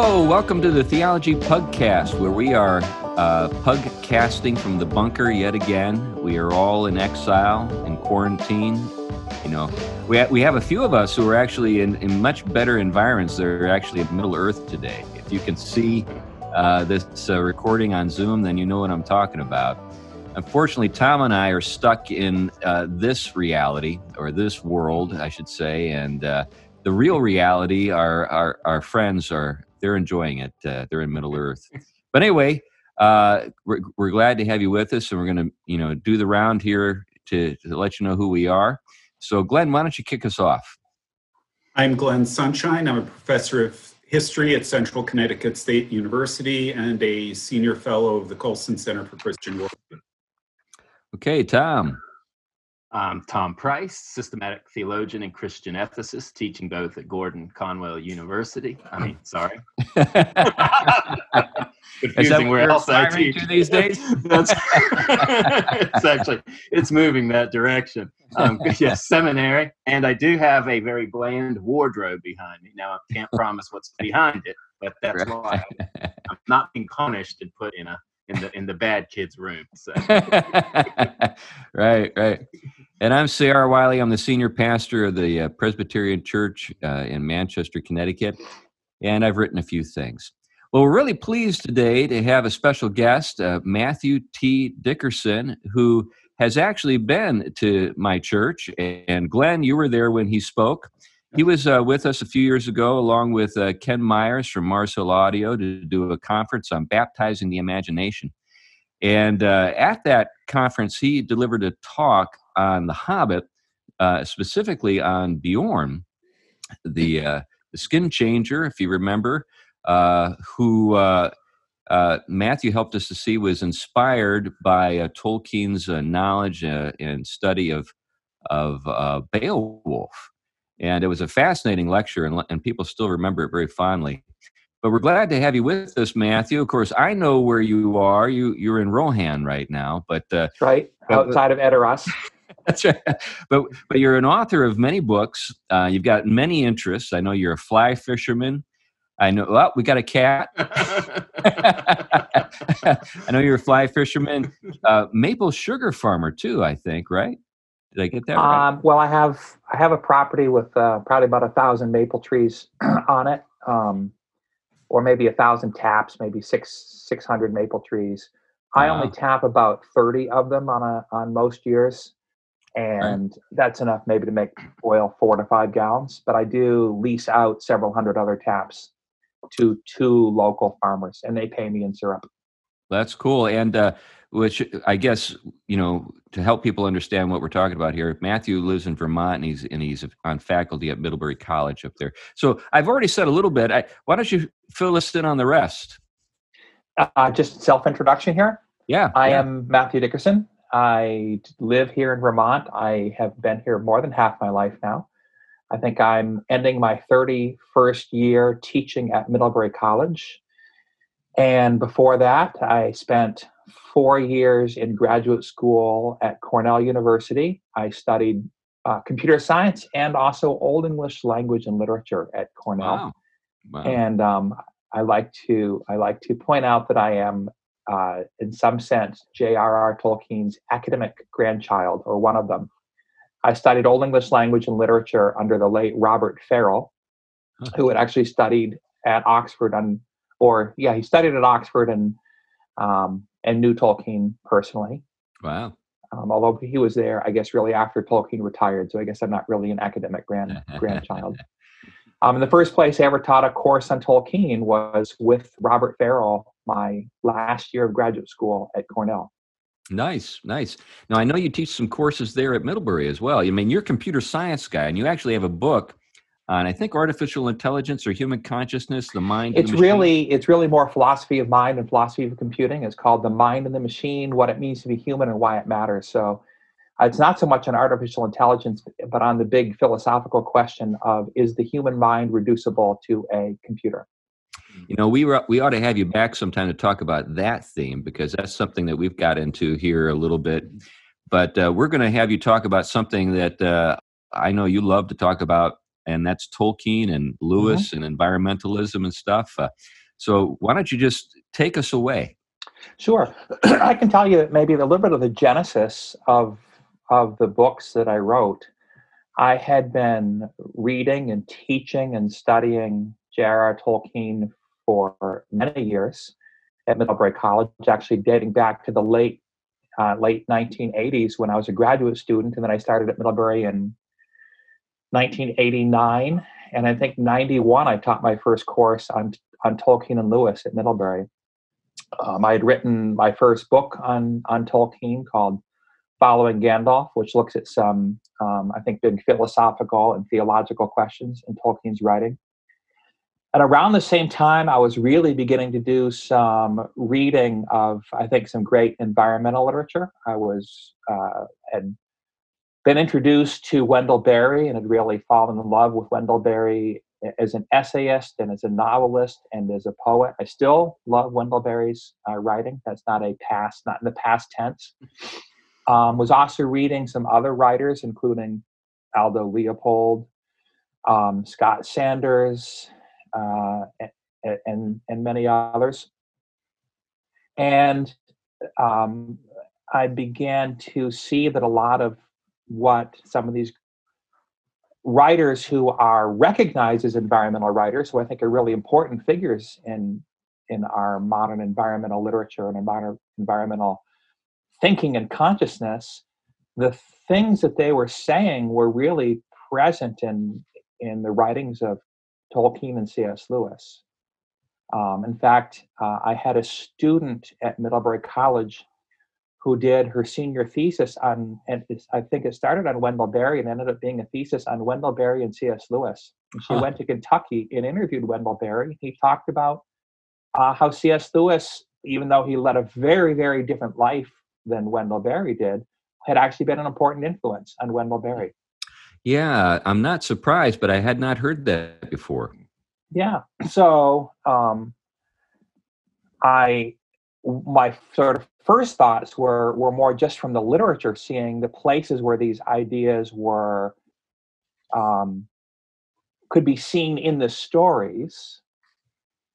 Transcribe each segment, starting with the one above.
Hello, welcome to the Theology Pugcast, where we are uh, pugcasting from the bunker yet again. We are all in exile, in quarantine. You know, we, ha- we have a few of us who are actually in, in much better environments. They're actually at Middle Earth today. If you can see uh, this uh, recording on Zoom, then you know what I'm talking about. Unfortunately, Tom and I are stuck in uh, this reality, or this world, I should say, and uh, the real reality, our, our, our friends are they're enjoying it. Uh, they're in Middle Earth. But anyway, uh, we're, we're glad to have you with us, and we're going to you know do the round here to, to let you know who we are. So, Glenn, why don't you kick us off? I'm Glenn Sunshine. I'm a professor of history at Central Connecticut State University and a senior fellow of the Colson Center for Christian Work. Okay, Tom. I'm Tom Price, systematic theologian and Christian ethicist, teaching both at Gordon Conwell University. I mean, sorry. Confusing where else I teach these days. That's it's actually it's moving that direction. Um, yes, seminary, and I do have a very bland wardrobe behind me. Now I can't promise what's behind it, but that's why I'm not being punished and put in a in the in the bad kids room. So. right, right. And I'm C.R. Wiley. I'm the senior pastor of the uh, Presbyterian Church uh, in Manchester, Connecticut, and I've written a few things. Well, we're really pleased today to have a special guest, uh, Matthew T. Dickerson, who has actually been to my church. And Glenn, you were there when he spoke. He was uh, with us a few years ago, along with uh, Ken Myers from Mars Hill Audio, to do a conference on baptizing the imagination. And uh, at that conference, he delivered a talk on The Hobbit, uh, specifically on Beorn, the uh, the skin changer, if you remember, uh, who Matthew helped us to see was inspired by Tolkien's knowledge and study of of Beowulf and it was a fascinating lecture, and, and people still remember it very fondly. But we're glad to have you with us, Matthew. Of course, I know where you are. You you're in Rohan right now, but uh, right outside of Edoras. That's right. But but you're an author of many books. Uh, you've got many interests. I know you're a fly fisherman. I know. Well, we got a cat. I know you're a fly fisherman, uh, maple sugar farmer too. I think, right? Did I get that right? Um, well, I have I have a property with uh, probably about a thousand maple trees on it, um, or maybe a thousand taps, maybe six six hundred maple trees. Wow. I only tap about thirty of them on a on most years, and right. that's enough maybe to make oil four to five gallons. But I do lease out several hundred other taps to two local farmers, and they pay me in syrup. That's cool. And uh, which I guess you know to help people understand what we're talking about here. Matthew lives in Vermont and he's and he's on faculty at Middlebury College up there. So I've already said a little bit. I, why don't you fill us in on the rest? Uh, just self introduction here. Yeah, I yeah. am Matthew Dickerson. I live here in Vermont. I have been here more than half my life now. I think I'm ending my 31st year teaching at Middlebury College. And before that, I spent four years in graduate school at Cornell University. I studied uh, computer science and also Old English language and literature at Cornell. Wow. Wow. And um, I like to I like to point out that I am, uh, in some sense, J.R.R. Tolkien's academic grandchild, or one of them. I studied Old English language and literature under the late Robert Farrell, huh. who had actually studied at Oxford on, or yeah, he studied at Oxford and um, and knew Tolkien personally. Wow. Um, although he was there, I guess, really after Tolkien retired. So I guess I'm not really an academic grand grandchild. Um, in the first place, I ever taught a course on Tolkien was with Robert Farrell, my last year of graduate school at Cornell. Nice, nice. Now I know you teach some courses there at Middlebury as well. I mean, you're a computer science guy, and you actually have a book on I think artificial intelligence or human consciousness, the mind. It's the really it's really more philosophy of mind and philosophy of computing. It's called the mind and the machine, what it means to be human and why it matters. So it's not so much on artificial intelligence, but on the big philosophical question of is the human mind reducible to a computer? You know, we were, we ought to have you back sometime to talk about that theme because that's something that we've got into here a little bit. But uh, we're going to have you talk about something that uh, I know you love to talk about and that's Tolkien and Lewis mm-hmm. and environmentalism and stuff. Uh, so why don't you just take us away? Sure, I can tell you maybe a little bit of the genesis of of the books that I wrote. I had been reading and teaching and studying J.R.R. Tolkien for many years at Middlebury College, actually dating back to the late uh, late 1980s when I was a graduate student, and then I started at Middlebury in 1989, and I think 91 I taught my first course on on Tolkien and Lewis at Middlebury. Um, I had written my first book on on Tolkien called Following Gandalf, which looks at some, um, I think, big philosophical and theological questions in Tolkien's writing. And around the same time, I was really beginning to do some reading of, I think, some great environmental literature. I was uh, had been introduced to Wendell Berry and had really fallen in love with Wendell Berry as an essayist and as a novelist and as a poet. I still love Wendell Berry's uh, writing. That's not a past, not in the past tense. Um, was also reading some other writers, including Aldo Leopold, um, Scott Sanders, uh, and and many others. And um, I began to see that a lot of what some of these writers who are recognized as environmental writers, who I think are really important figures in in our modern environmental literature and in modern environmental thinking and consciousness, the things that they were saying were really present in in the writings of Tolkien and C.S. Lewis. Um, in fact, uh, I had a student at Middlebury College who did her senior thesis on, and I think it started on Wendell Berry and ended up being a thesis on Wendell Berry and C.S. Lewis. And she huh. went to Kentucky and interviewed Wendell Berry. He talked about uh, how C.S. Lewis, even though he led a very, very different life than Wendell Berry did, had actually been an important influence on Wendell Berry. Yeah, I'm not surprised, but I had not heard that before. Yeah. So um, I my sort of first thoughts were were more just from the literature, seeing the places where these ideas were um, could be seen in the stories.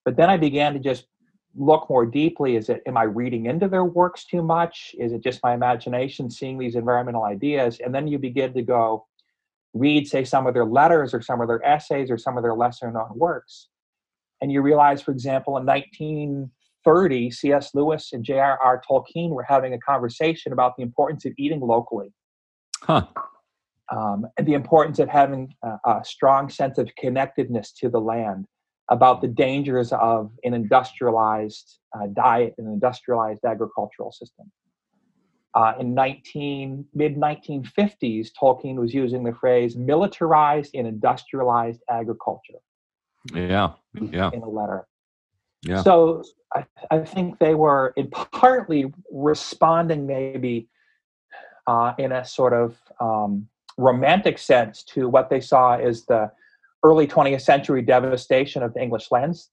But then I began to just look more deeply. Is it am I reading into their works too much? Is it just my imagination seeing these environmental ideas? And then you begin to go, read, say, some of their letters or some of their essays or some of their lesser known works. And you realize, for example, in 1930, C.S. Lewis and J.R.R. Tolkien were having a conversation about the importance of eating locally. Huh. Um, and the importance of having a, a strong sense of connectedness to the land, about the dangers of an industrialized uh, diet, an industrialized agricultural system. Uh, in 19 mid 1950s, Tolkien was using the phrase militarized and industrialized agriculture. Yeah, yeah. In a letter. Yeah. So I, I think they were in partly responding, maybe uh, in a sort of um, romantic sense, to what they saw as the early 20th century devastation of the English lands,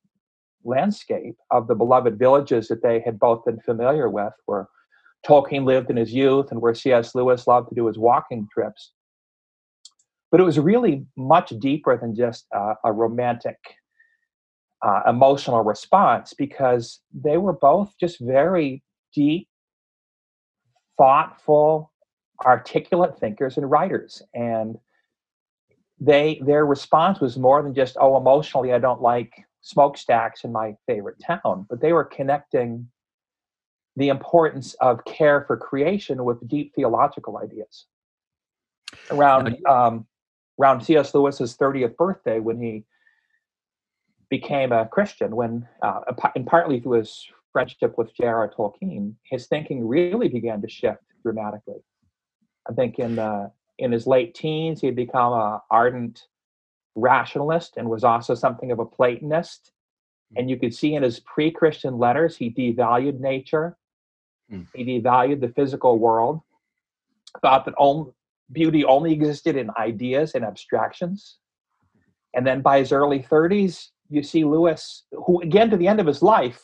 landscape of the beloved villages that they had both been familiar with, where Tolkien lived in his youth and where C.S. Lewis loved to do his walking trips. But it was really much deeper than just uh, a romantic uh, emotional response because they were both just very deep, thoughtful, articulate thinkers and writers. And they their response was more than just, oh, emotionally, I don't like smokestacks in my favorite town, but they were connecting the importance of care for creation with deep theological ideas. Around um, around C.S. Lewis's 30th birthday, when he became a Christian, when uh, and partly through his friendship with J.R.R. Tolkien, his thinking really began to shift dramatically. I think in the in his late teens, he had become an ardent rationalist and was also something of a Platonist. And you could see in his pre-Christian letters, he devalued nature Mm. He devalued the physical world, thought that only, beauty only existed in ideas and abstractions. And then by his early 30s, you see Lewis, who again to the end of his life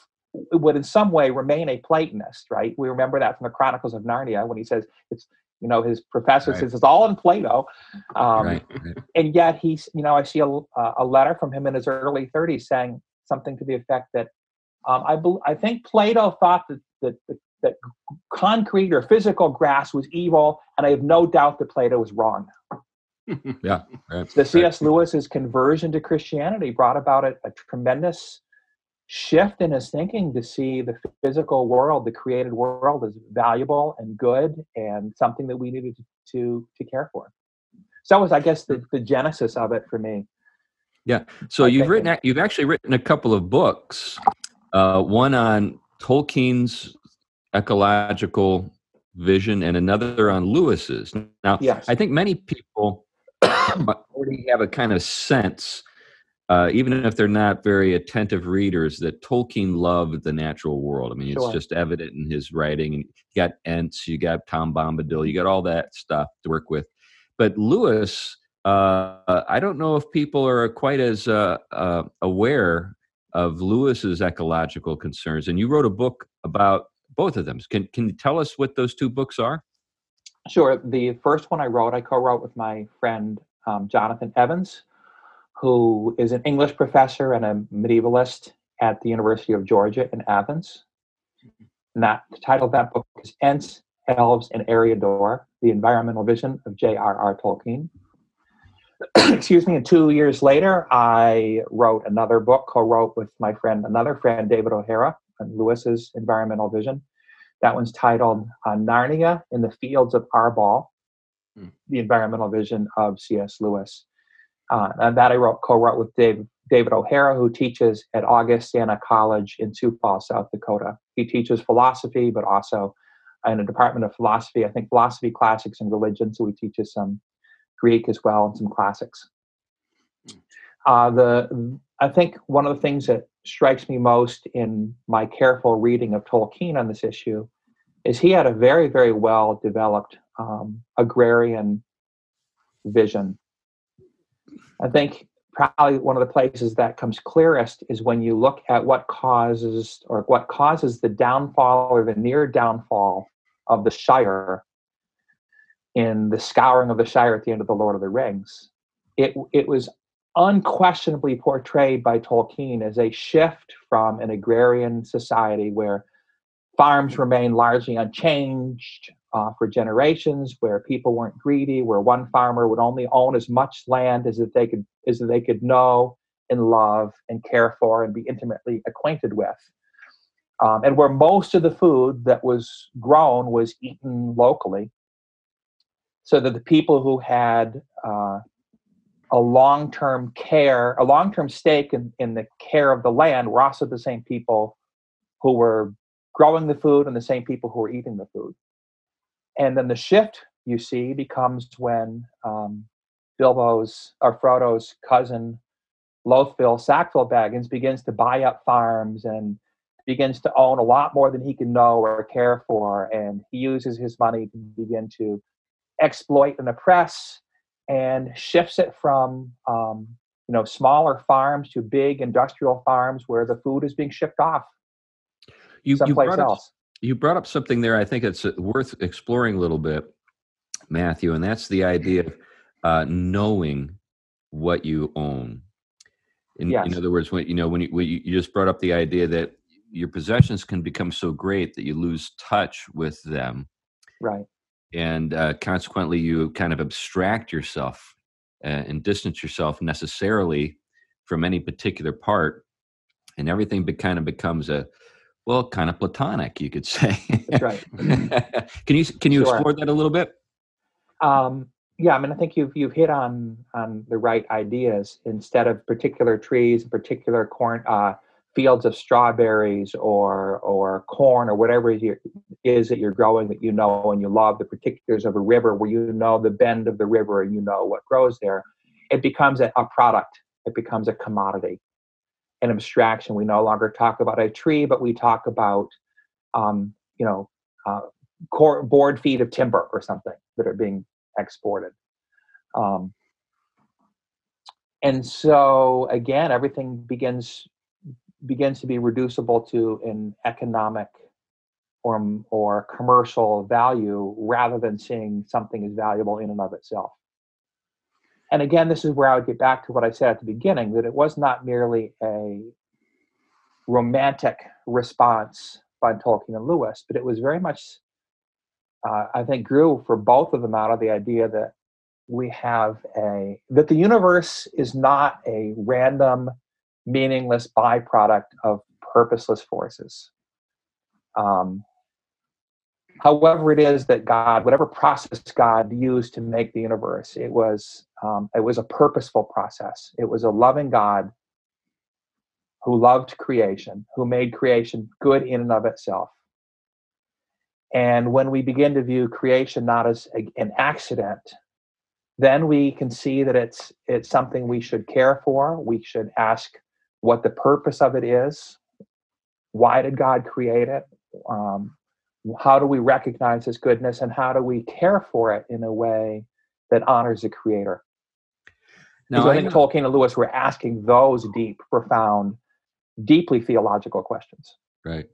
would in some way remain a Platonist, right? We remember that from the Chronicles of Narnia when he says it's You know, his professor Right. says it's all in Plato. Um, right, right. and yet he's you know i see a, a letter from him in his early 30s saying something to the effect that um, I, bel I think plato thought that, that, that, concrete or physical grass was evil and i have no doubt that plato was wrong Yeah, the cs lewis's conversion to christianity brought about a, a tremendous shift in his thinking to see the physical world the created world as valuable and good and something that we needed to to care for so that was i guess the, the genesis of it for me Yeah. So I you've written, you've actually written a couple of books. Uh, one on Tolkien's ecological vision, and another on Lewis's. Now, yes I think many people already have a kind of sense, uh, even if they're not very attentive readers, that Tolkien loved the natural world. I mean, it's Sure. just evident in his writing. And you got Ents, you got Tom Bombadil, you got all that stuff to work with. But Lewis, uh, I don't know if people are quite as uh, uh, aware of Lewis's ecological concerns. And you wrote a book about both of them. Can can you tell us what those two books are? Sure. The first one I wrote, I co-wrote with my friend um, Jonathan Evans, who is an English professor and a medievalist at the University of Georgia in Athens. And that the title of that book is Ents, Elves, and Eriador: The Environmental Vision of J.R.R. Tolkien. Excuse me. And two years later, I wrote another book, co-wrote with my friend, another friend, David O'Hara, on Lewis's environmental vision. That one's titled uh, Narnia in the Fields of Arbol, Hmm. the environmental vision of C.S. Lewis. Uh, and that I wrote, co-wrote with Dave, David O'Hara, who teaches at Augustana College in Sioux Falls, South Dakota. He teaches philosophy, but also in a department of philosophy, I think philosophy, classics, and religion. So he teaches some Greek as well and some classics. Uh, the I think one of the things that strikes me most in my careful reading of Tolkien on this issue is he had a very, very well developed um, agrarian vision. I think probably one of the places that comes clearest is when you look at what causes or what causes the downfall or the near downfall of the Shire in the scouring of the Shire at the end of the Lord of the Rings. It it was unquestionably portrayed by Tolkien as a shift from an agrarian society where farms remain largely unchanged uh, for generations, where people weren't greedy, where one farmer would only own as much land as that they could as that they could know and love and care for and be intimately acquainted with. Um, and where most of the food that was grown was eaten locally, so that the people who had uh, a long-term care, a long-term stake in, in the care of the land were also the same people who were growing the food and the same people who were eating the food. And then the shift you see becomes when um, Bilbo's or Frodo's cousin Lothville Sackville Baggins begins to buy up farms and begins to own a lot more than he can know or care for, and he uses his money to begin to exploit and oppress and shifts it from um, you know smaller farms to big industrial farms where the food is being shipped off You, you someplace brought up else. You brought up something there. I think it's uh, worth exploring a little bit, Matthew, and that's the idea of uh, knowing what you own. In, Yes. in other words, when you know when you, when you just brought up the idea that your possessions can become so great that you lose touch with them, Right. and uh, consequently, you kind of abstract yourself uh, and distance yourself necessarily from any particular part, and everything be, kind of becomes a well, kind of platonic, you could say. That's right. can you can you Sure. explore that a little bit? Um, yeah, I mean, I think you've you've hit on on the right ideas. Instead of particular trees, and particular corn uh, fields of strawberries or or corn or whatever it is is that you're growing that you know and you love, the particulars of a river where you know the bend of the river and you know what grows there, it becomes a, a product. It becomes a commodity, an abstraction. We no longer talk about a tree, but we talk about, um, you know, uh, core, board feet of timber or something that are being exported. Um, and so again, everything begins begins to be reducible to an economic or, or commercial value rather than seeing something as valuable in and of itself. And again, this is where I would get back to what I said at the beginning that it was not merely a romantic response by Tolkien and Lewis, but it was very much, uh, I think, grew for both of them out of the idea that we have a, that the universe is not a random, meaningless byproduct of purposeless forces. Um, however it is that god whatever process god used to make the universe it was um, it was a purposeful process. It was a loving god who loved creation who made creation good in and of itself. And when we begin to view creation not as a, an accident then we can see that it's it's something we should care for. We should ask what the purpose of it is. Why did god create it? Um, how do we recognize his goodness and how do we care for it in a way that honors the creator now, so I, I think Tolkien and Lewis were asking those deep, profound, deeply theological questions. Right.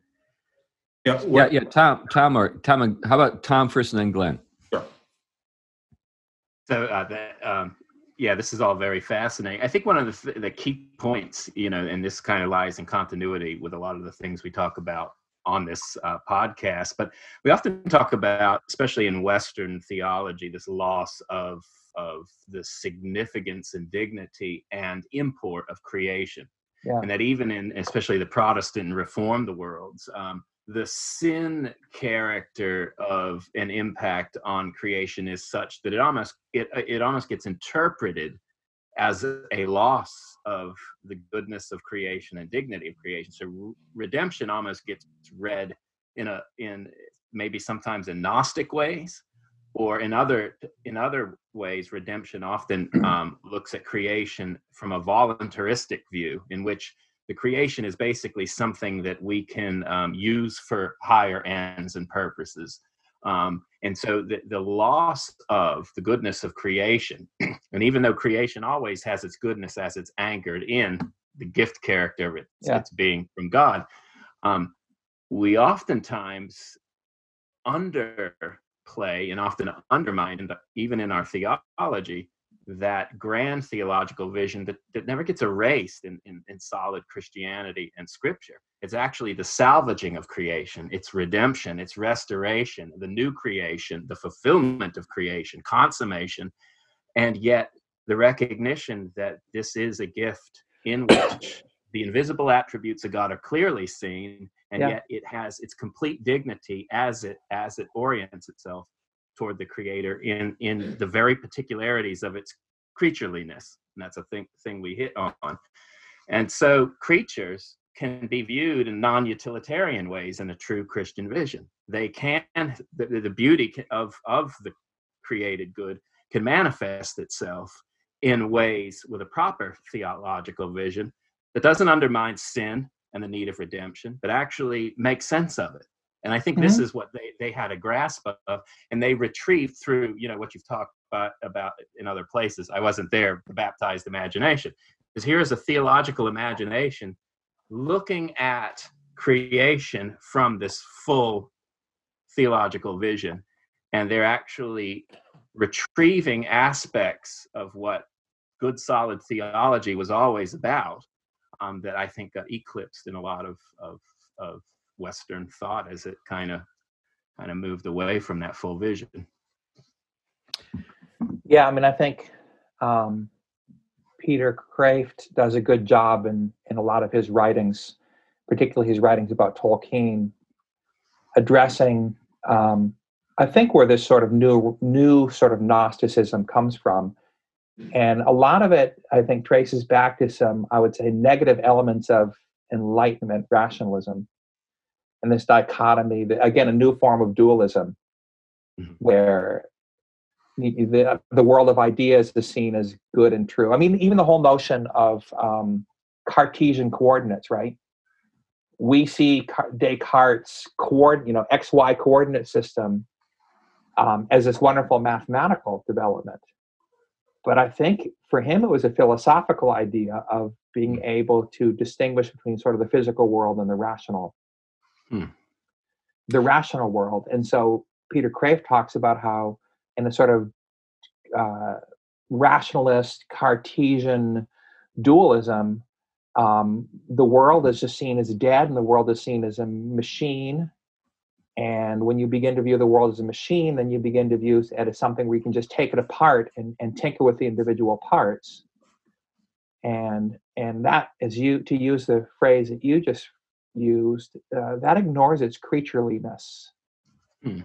Yeah. Yeah. Yeah. Tom. Tom. Or Tom. How about Tom first, and then Glenn? Sure. So, uh, the, um, yeah, this is all very fascinating. I think one of the, the key points, you know, and this kind of lies in continuity with a lot of the things we talk about on this uh, podcast. But we often talk about, especially in Western theology, this loss of of the significance and dignity and import of creation, yeah. and that even in especially the Protestant and Reformed worlds, um, the sin character of an impact on creation is such that it almost it it almost gets interpreted as a loss of the goodness of creation and dignity of creation. So re- redemption almost gets read in a in maybe sometimes in Gnostic ways, or in other in other ways. Redemption often um, looks at creation from a voluntaristic view, in which the creation is basically something that we can um, use for higher ends and purposes. Um, and so the, the loss of the goodness of creation, and even though creation always has its goodness as it's anchored in the gift character of it, yeah. it's being from God, um, we oftentimes underplay and often undermine, even in our theology, that grand theological vision that, that never gets erased in, in, in, solid Christianity and scripture. It's actually the salvaging of creation, it's redemption, it's restoration, the new creation, the fulfillment of creation, consummation, and yet the recognition that this is a gift in which the invisible attributes of God are clearly seen, and yeah. yet it has its complete dignity as it as it orients itself toward the creator in in the very particularities of its creatureliness. And that's a thing thing we hit on. And so creatures can be viewed in non-utilitarian ways in a true christian vision. They can the, the beauty of of the created good can manifest itself in ways with a proper theological vision that doesn't undermine sin and the need of redemption but actually makes sense of it and I think mm-hmm. this is what they, they had a grasp of, and they retrieved through, you know, what you've talked about, about in other places. I wasn't there, the baptized imagination. Because here is a theological imagination looking at creation from this full theological vision. And they're actually retrieving aspects of what good solid theology was always about um, that I think got eclipsed in a lot of, of, of Western thought as it kind of kind of moved away from that full vision. Yeah, I mean, I think um, Peter Kreeft does a good job in in a lot of his writings, particularly his writings about Tolkien, addressing. Um, I think where this sort of new new sort of Gnosticism comes from, and a lot of it I think traces back to some I would say negative elements of Enlightenment rationalism and this dichotomy, again, a new form of dualism, mm-hmm. where the, the world of ideas is seen as good and true. I mean, even the whole notion of um, Cartesian coordinates, right? We see Descartes' coord, you know, XY coordinate system um, as this wonderful mathematical development. But I think for him, it was a philosophical idea of being mm. able to distinguish between sort of the physical world and the rational. Hmm. the rational world. And so Peter Kreeft talks about how, in a sort of uh, rationalist Cartesian dualism, um, the world is just seen as dead and the world is seen as a machine. And when you begin to view the world as a machine, then you begin to view it as something where you can just take it apart and, and tinker with the individual parts. And and that is you to use the phrase that you just used, uh, that ignores its creatureliness. Hmm.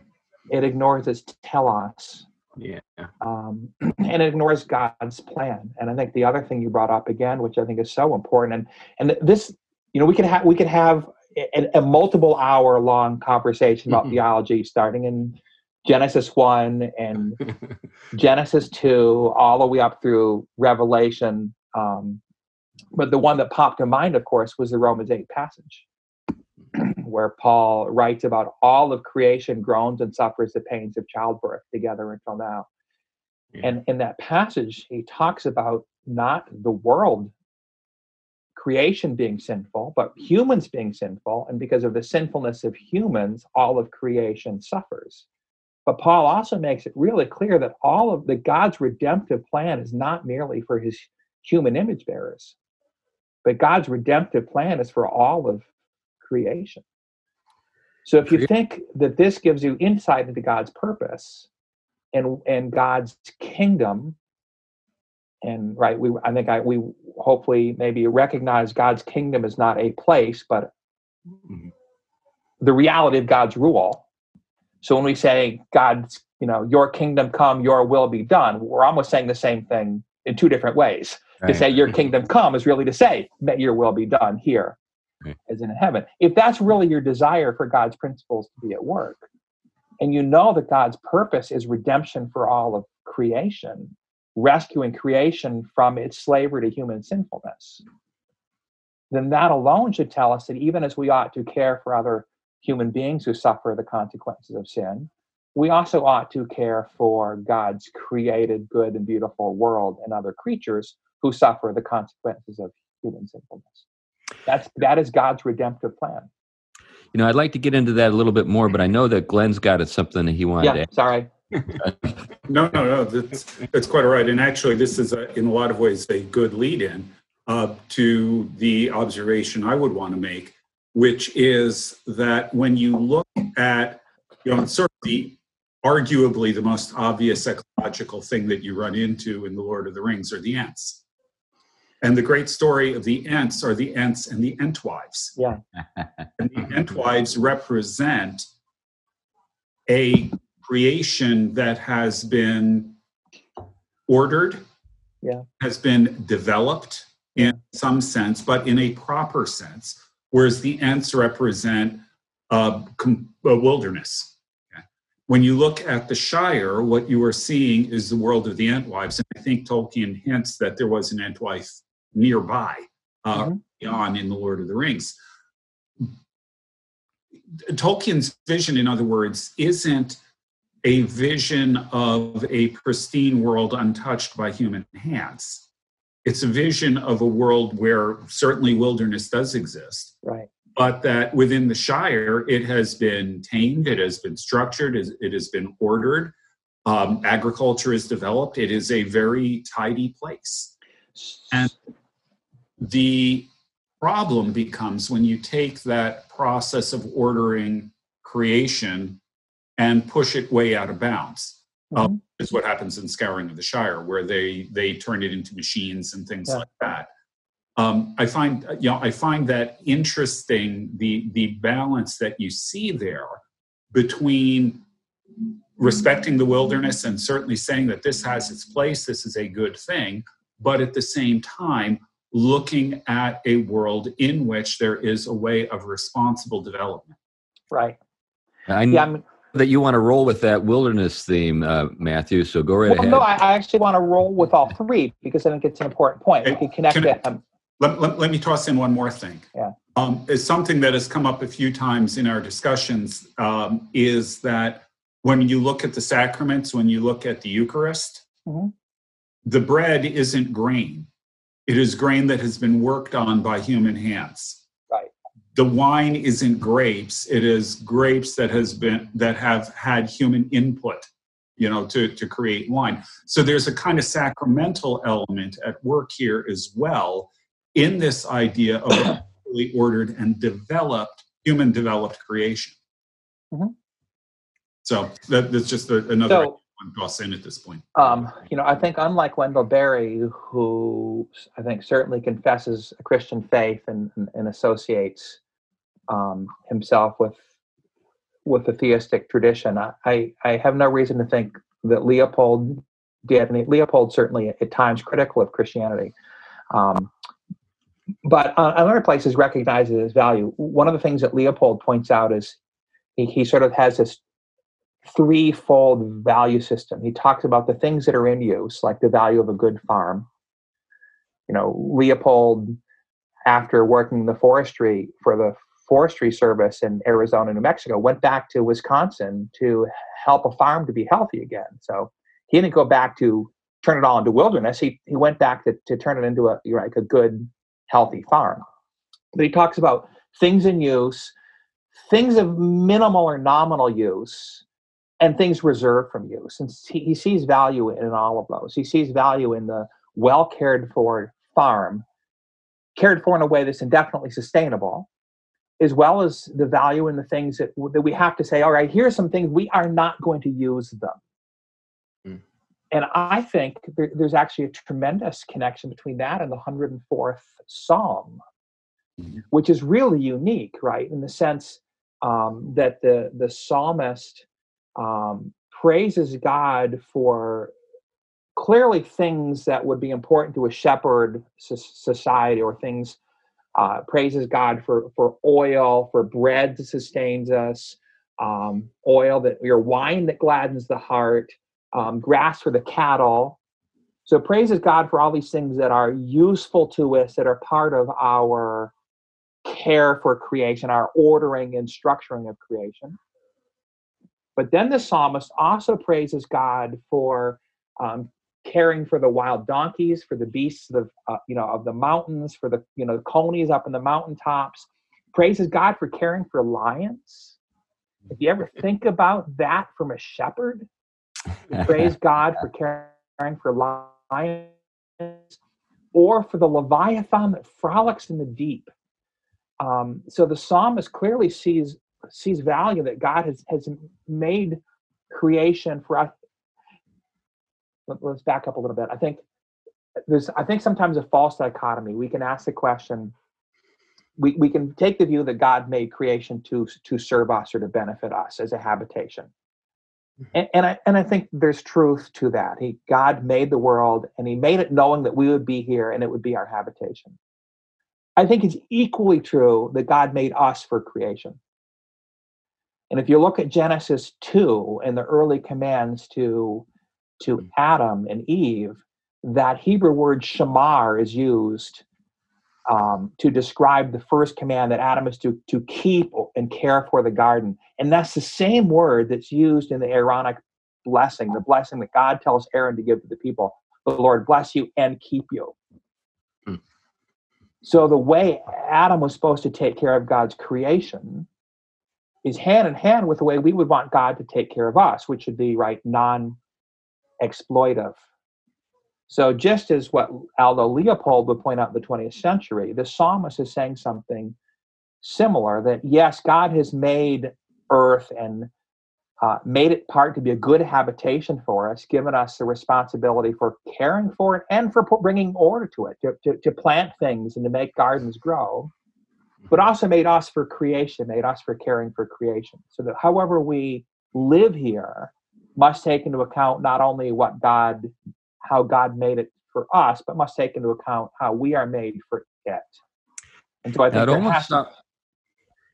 It ignores its telos. Yeah. Um, and it ignores God's plan. And I think the other thing you brought up again, which I think is so important, and and this, you know, we could have we could have a, a multiple hour long conversation about theology, starting in Genesis one and Genesis two, all the way up through Revelation. Um, but the one that popped in mind, of course, was the Romans eight passage. where Paul writes about all of creation groans and suffers the pains of childbirth together until now. Yeah. And in that passage, he talks about not the world creation being sinful, but humans being sinful. And because of the sinfulness of humans, all of creation suffers. But Paul also makes it really clear that all of the God's redemptive plan is not merely for his human image bearers, but God's redemptive plan is for all of creation. So if you think that this gives you insight into God's purpose and and God's kingdom, and right, we I think I we hopefully maybe recognize God's kingdom is not a place, but mm-hmm. the reality of God's rule. So when we say God's, you know, your kingdom come, your will be done, we're almost saying the same thing in two different ways. Right. To say your kingdom come is really to say that your will be done here Hmm. as in heaven. If that's really your desire for God's principles to be at work, and you know that God's purpose is redemption for all of creation, rescuing creation from its slavery to human sinfulness, then that alone should tell us that even as we ought to care for other human beings who suffer the consequences of sin, we also ought to care for God's created, good, and beautiful world and other creatures who suffer the consequences of human sinfulness. That's that is God's redemptive plan. You know, I'd like to get into that a little bit more, but I know that Glenn's got it something that he wanted yeah, to. Sorry. no, no, no. That's that's quite all right. And actually, this is a, in a lot of ways a good lead-in uh, to the observation I would want to make, which is that when you look at, you know, sort of the arguably the most obvious ecological thing that you run into in the Lord of the Rings are the Ents. And the great story of the Ents are the Ents and the Entwives. Yeah. and the Entwives represent a creation that has been ordered, yeah. has been developed in some sense, but in a proper sense, whereas the Ents represent a, a wilderness. When you look at the Shire, what you are seeing is the world of the Entwives. And I think Tolkien hints that there was an Entwife nearby uh, mm-hmm. on in the Lord of the Rings. Tolkien's vision, in other words, isn't a vision of a pristine world untouched by human hands. It's a vision of a world where certainly wilderness does exist. Right. But that within the Shire, it has been tamed, it has been structured, it has been ordered, um, agriculture is developed. It is a very tidy place. And the problem becomes when you take that process of ordering creation and push it way out of bounds. Mm-hmm. Uh, is what happens in Scouring of the Shire, where they they turn it into machines and things yeah. like that. Um, I find you know I find that interesting the the balance that you see there between respecting the wilderness and certainly saying that this has its place, this is a good thing, but at the same time looking at a world in which there is a way of responsible development. Right. I know yeah, I'm, that you want to roll with that wilderness theme, uh, Matthew. So go right well, ahead. No, I, I, actually want to roll with all three because I think it's an important point. we can connect can I, let, let, let, me toss in one more thing. Yeah. Um, it's something that has come up a few times in our discussions um, is that when you look at the sacraments, when you look at the Eucharist, mm-hmm. the bread isn't grain it is grain that has been worked on by human hands. Right. the wine isn't grapes it is grapes that has been that have had human input you know to to create wine so there's a kind of sacramental element at work here as well in this idea of a fully ordered and developed human developed creation Mhm. so that, that's just a, another So, toss in at this point um, you know, I think unlike Wendell Berry, who I think certainly confesses a Christian faith and, and, and associates um, himself with with the theistic tradition, I, I, I have no reason to think that Leopold did. And Leopold certainly at times critical of Christianity. Um, but on other places recognizes its value. One of the things that Leopold points out is he, he sort of has this threefold value system. He talks about the things that are in use, like the value of a good farm. You know, Leopold, after working the forestry for the forestry service in Arizona, New Mexico, went back to Wisconsin to help a farm to be healthy again. So he didn't go back to turn it all into wilderness. He he went back to, to turn it into a like a good, healthy farm. But he talks about things in use, things of minimal or nominal use, and things reserved from you since he, he sees value in all of those. He sees value in the well cared for farm, cared for in a way that's indefinitely sustainable, as well as the value in the things that, that we have to say, all right, here's some things we are not going to use them. Mm. And I think there, there's actually a tremendous connection between that and the 104th Psalm, Mhm. which is really unique, right? In the sense um, that the, the psalmist um, praises God for clearly things that would be important to a shepherd society or things uh, praises God for for oil, for bread that sustains us, um, oil that your wine that gladdens the heart, um, grass for the cattle. So praises God for all these things that are useful to us, that are part of our care for creation, our ordering and structuring of creation. But then the psalmist also praises God for um, caring for the wild donkeys, for the beasts of uh, you know of the mountains, for the you know conies up in the mountaintops. Praises God for caring for lions. If you ever think about that from a shepherd, praise God for caring for lions, or for the leviathan that frolics in the deep. Um, so the psalmist clearly sees sees value that God has has made creation for us. Let, us back up a little bit. I think there's I think sometimes a false dichotomy. We can ask the question. We, we can take the view that God made creation to to serve us or to benefit us as a habitation. Mm-hmm. And, and I and I think there's truth to that. He God made the world and he made it knowing that we would be here and it would be our habitation. I think it's equally true that God made us for creation. And if you look at Genesis 2 and the early commands to, to Adam and Eve, that Hebrew word shamar is used um, to describe the first command that Adam is to, to keep and care for the garden. And that's the same word that's used in the Aaronic blessing, the blessing that God tells Aaron to give to the people. The Lord bless you and keep you. Hmm. So the way Adam was supposed to take care of God's creation is hand in hand with the way we would want God to take care of us, which would be right non-exploitive. So just as what Aldo Leopold would point out in the 20th century, the psalmist is saying something similar that yes, God has made earth and uh, made it part to be a good habitation for us, given us the responsibility for caring for it and for bringing order to it, to, to, to plant things and to make gardens grow, but also made us for creation, made us for caring for creation. So that however we live here must take into account not only what God, how God made it for us, but must take into account how we are made for it. And so I think it almost has to- sound-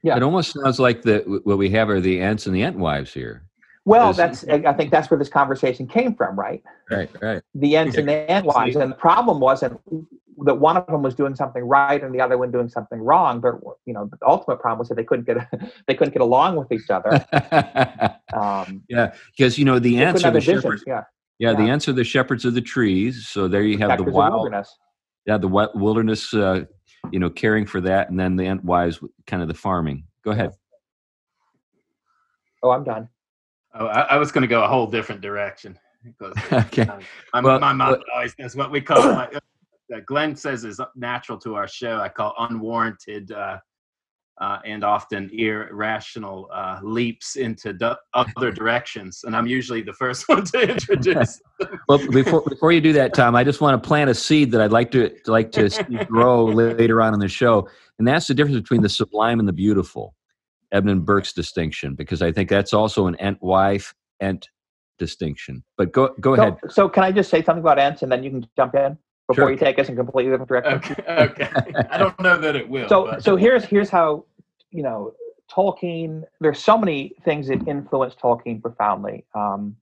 Yeah. It almost sounds like the what we have are the Ents and the Entwives here. well, is- that's I think that's where this conversation came from, right? Right, right. the Ents and the Entwives. And the problem wasn't that one of them was doing something right and the other one doing something wrong. But you know, the ultimate problem was that they couldn't get they couldn't get along with each other. Um, yeah, because you know the they Ents couldn't are have the vision. shepherds. Yeah, Yeah, the Yeah. Ents are the shepherds of the trees. So there you have the wild, wilderness. yeah, the wi- wilderness uh, you know, caring for that, and then the Entwives, kind of the farming. Go ahead. Oh, I'm done. Oh, I, I was going to go a whole different direction. Because, okay. Um, my, Well, my mom well- always does what we call, my, uh, Glenn says is natural to our show. I call unwarranted uh, uh, and often irrational uh, leaps into d- other directions. And I'm usually the first one to introduce. Well, before before you do that, Tom, I just want to plant a seed that I'd like to like to see grow later on in the show, and that's the difference between the sublime and the beautiful. Edmund Burke's distinction, because I think that's also an ent wife ent distinction. But go go ahead. So, so can I just say something about Ents, and then you can jump in before Sure. you take us in completely different direction? okay. Okay. I don't know that it will. so but- so here's here's how you know tolkien there's so many things that influenced tolkien profoundly um,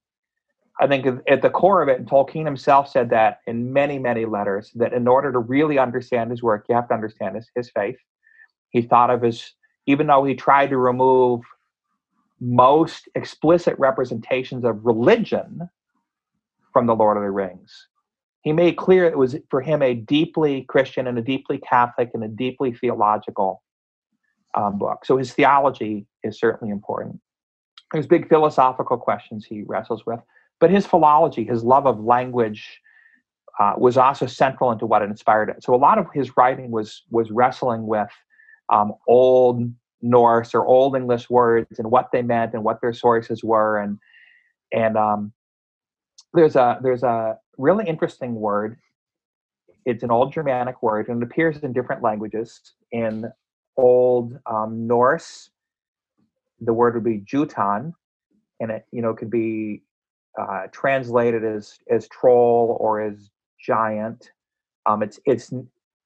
i think at- at the core of it and tolkien himself said that in many many letters that in order to really understand his work you have to understand his, his faith he thought of his even though he tried to remove most explicit representations of religion from the lord of the rings he made clear it was for him a deeply christian and a deeply catholic and a deeply theological um, book. So his theology is certainly important. There's big philosophical questions he wrestles with, but his philology, his love of language, uh, was also central into what inspired it. So a lot of his writing was was wrestling with um, old Norse or old English words and what they meant and what their sources were, and and um, there's a there's a really interesting word. It's an old Germanic word and it appears in different languages. In Old um, Norse, the word would be Jutan, and it you know could be uh, translated as as troll or as giant. Um, it's it's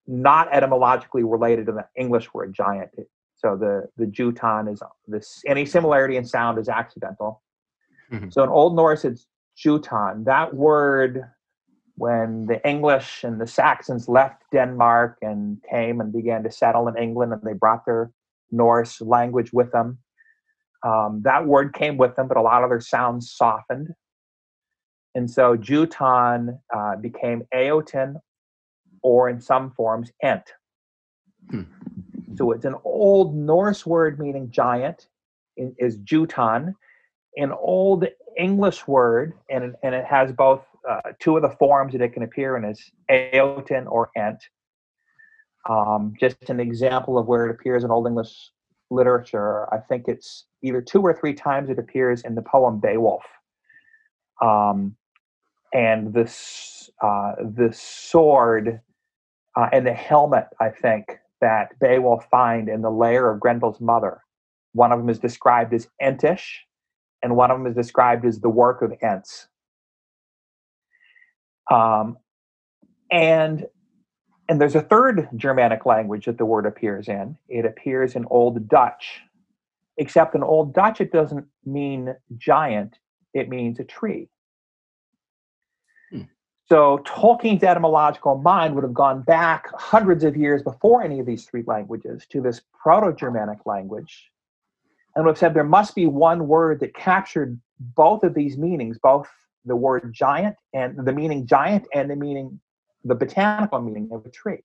not etymologically related to the English word giant. It- so the the Jutan is this any similarity in sound is accidental. Mhm. So in Old Norse, it's Jutan. That word when the English and the Saxons left Denmark and came and began to settle in England, and they brought their Norse language with them. Um, that word came with them, but a lot of their sounds softened. And so Jutan uh, became eoten, or in some forms, Ent. Hmm. So it's an old Norse word meaning giant, is Jutan. An old English word, and, and it has both uh, two of the forms that it can appear in is eoten or Ent. Um, just an example of where it appears in Old English literature. I think it's either two or three times it appears in the poem Beowulf. Um, and this uh, the sword uh, and the helmet, I think, that Beowulf find in the lair of Grendel's mother. One of them is described as Entish, and one of them is described as the work of Ents. Um, and and there's a third Germanic language that the word appears in. It appears in Old Dutch, except in Old Dutch it doesn't mean giant; it means a tree. Hmm. So Tolkien's etymological mind would have gone back hundreds of years before any of these three languages to this Proto-Germanic language, and we've said there must be one word that captured both of these meanings, both the word giant and the meaning giant and the meaning the botanical meaning of a tree.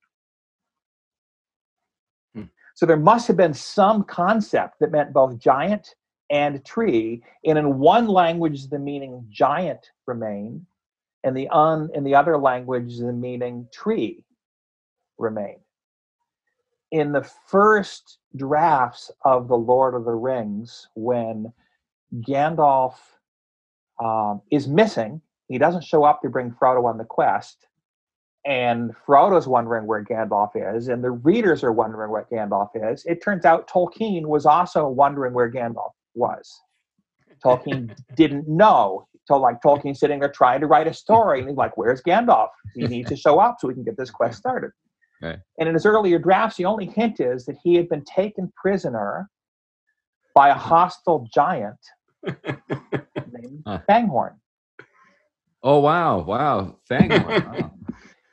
Hmm. So there must have been some concept that meant both giant and tree, and in one language the meaning giant remained, and the un in the other language the meaning tree remained. In the first drafts of the Lord of the Rings, when Gandalf um, is missing, he doesn't show up to bring Frodo on the quest and Frodo's wondering where Gandalf is, and the readers are wondering what Gandalf is. It turns out Tolkien was also wondering where Gandalf was. Tolkien didn't know. So, like Tolkien sitting there trying to write a story, and he's like, "Where's Gandalf? He needs to show up so we can get this quest started." Right. And in his earlier drafts, the only hint is that he had been taken prisoner by a hostile giant named Huh. Fangorn. Oh wow, wow, Fangorn. Wow.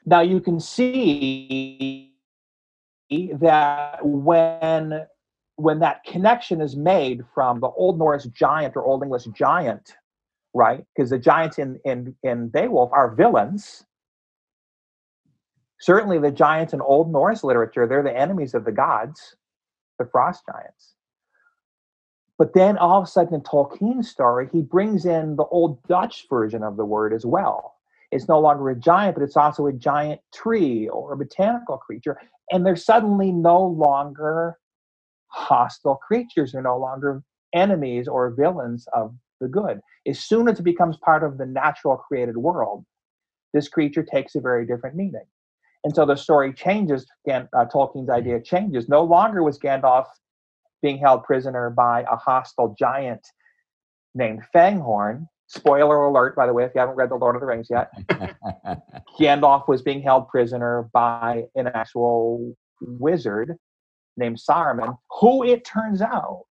Now you can see that when when that connection is made from the Old Norse giant or Old English giant, right? Because the giants in in in Beowulf are villains. Certainly the giants in Old Norse literature, they're the enemies of the gods, the frost giants. But then all of a sudden in Tolkien's story, he brings in the old Dutch version of the word as well. It's no longer a giant, but it's also a giant tree or a botanical creature. And they're suddenly no longer hostile creatures, they're no longer enemies or villains of the good. As soon as it becomes part of the natural created world, this creature takes a very different meaning. And so the story changes, uh, Tolkien's idea changes. No longer was Gandalf being held prisoner by a hostile giant named Fangorn. Spoiler alert, by the way, if you haven't read The Lord of the Rings yet. Gandalf was being held prisoner by an actual wizard named Saruman, who it turns out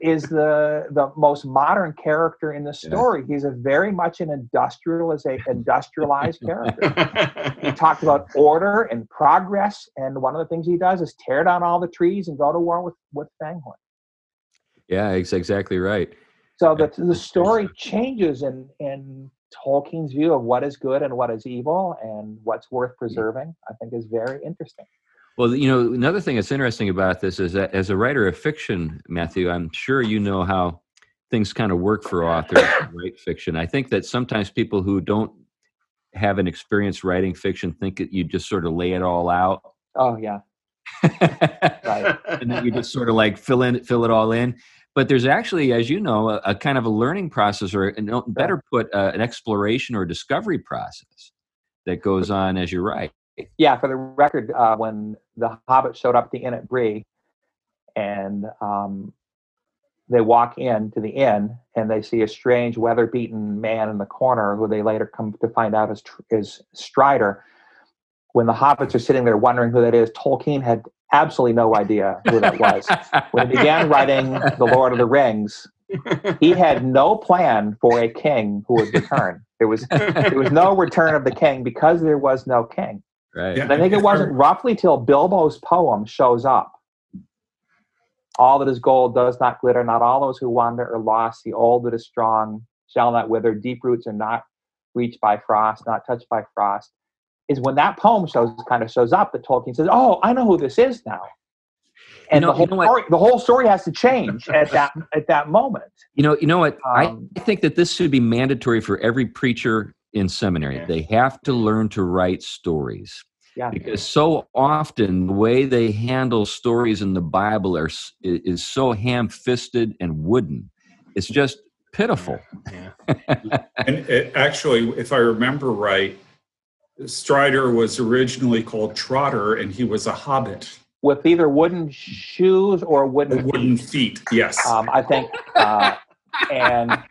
is the the most modern character in the story. Yeah. He's a very much an industrialized industrialized character. he talked about order and progress, and one of the things he does is tear down all the trees and go to war with with Fangorn. Yeah, it's exactly right. So the the story changes in in Tolkien's view of what is good and what is evil and what's worth preserving. I think is very interesting. Well, you know, another thing that's interesting about this is that as a writer of fiction, Matthew, I'm sure you know how things kind of work for authors write fiction. I think that sometimes people who don't have an experience writing fiction think that you just sort of lay it all out. Oh yeah. right. And then you just sort of like fill in fill it all in. But there's actually, as you know, a, a kind of a learning process, or better put, uh, an exploration or discovery process that goes on as you write yeah, for the record, uh, when the Hobbit showed up at the inn at Bree, and um, they walk in to the inn and they see a strange, weather-beaten man in the corner, who they later come to find out is, is Strider. When the hobbits are sitting there wondering who that is, Tolkien had absolutely no idea who that was. when he began writing The Lord of the Rings, he had no plan for a king who would return. There was there was no return of the king because there was no king. Right. And I think it wasn't roughly till Bilbo's poem shows up. All that is gold does not glitter. Not all those who wander are lost. The old that is strong shall not wither. Deep roots are not reached by frost, not touched by frost. Is when that poem shows kind of shows up that Tolkien says, "Oh, I know who this is now." and you know, the, whole you know story, the whole story has to change at that at that moment. You know, you know what? Um, I think that this should be mandatory for every preacher in seminary. Yeah. They have to learn to write stories. Yeah. Because so often the way they handle stories in the Bible are is so ham-fisted and wooden. It's just pitiful. Yeah. and it, actually, if I remember right, Strider was originally called Trotter, and he was a hobbit with either wooden shoes or wooden wooden feet. feet yes, um, I think, uh, and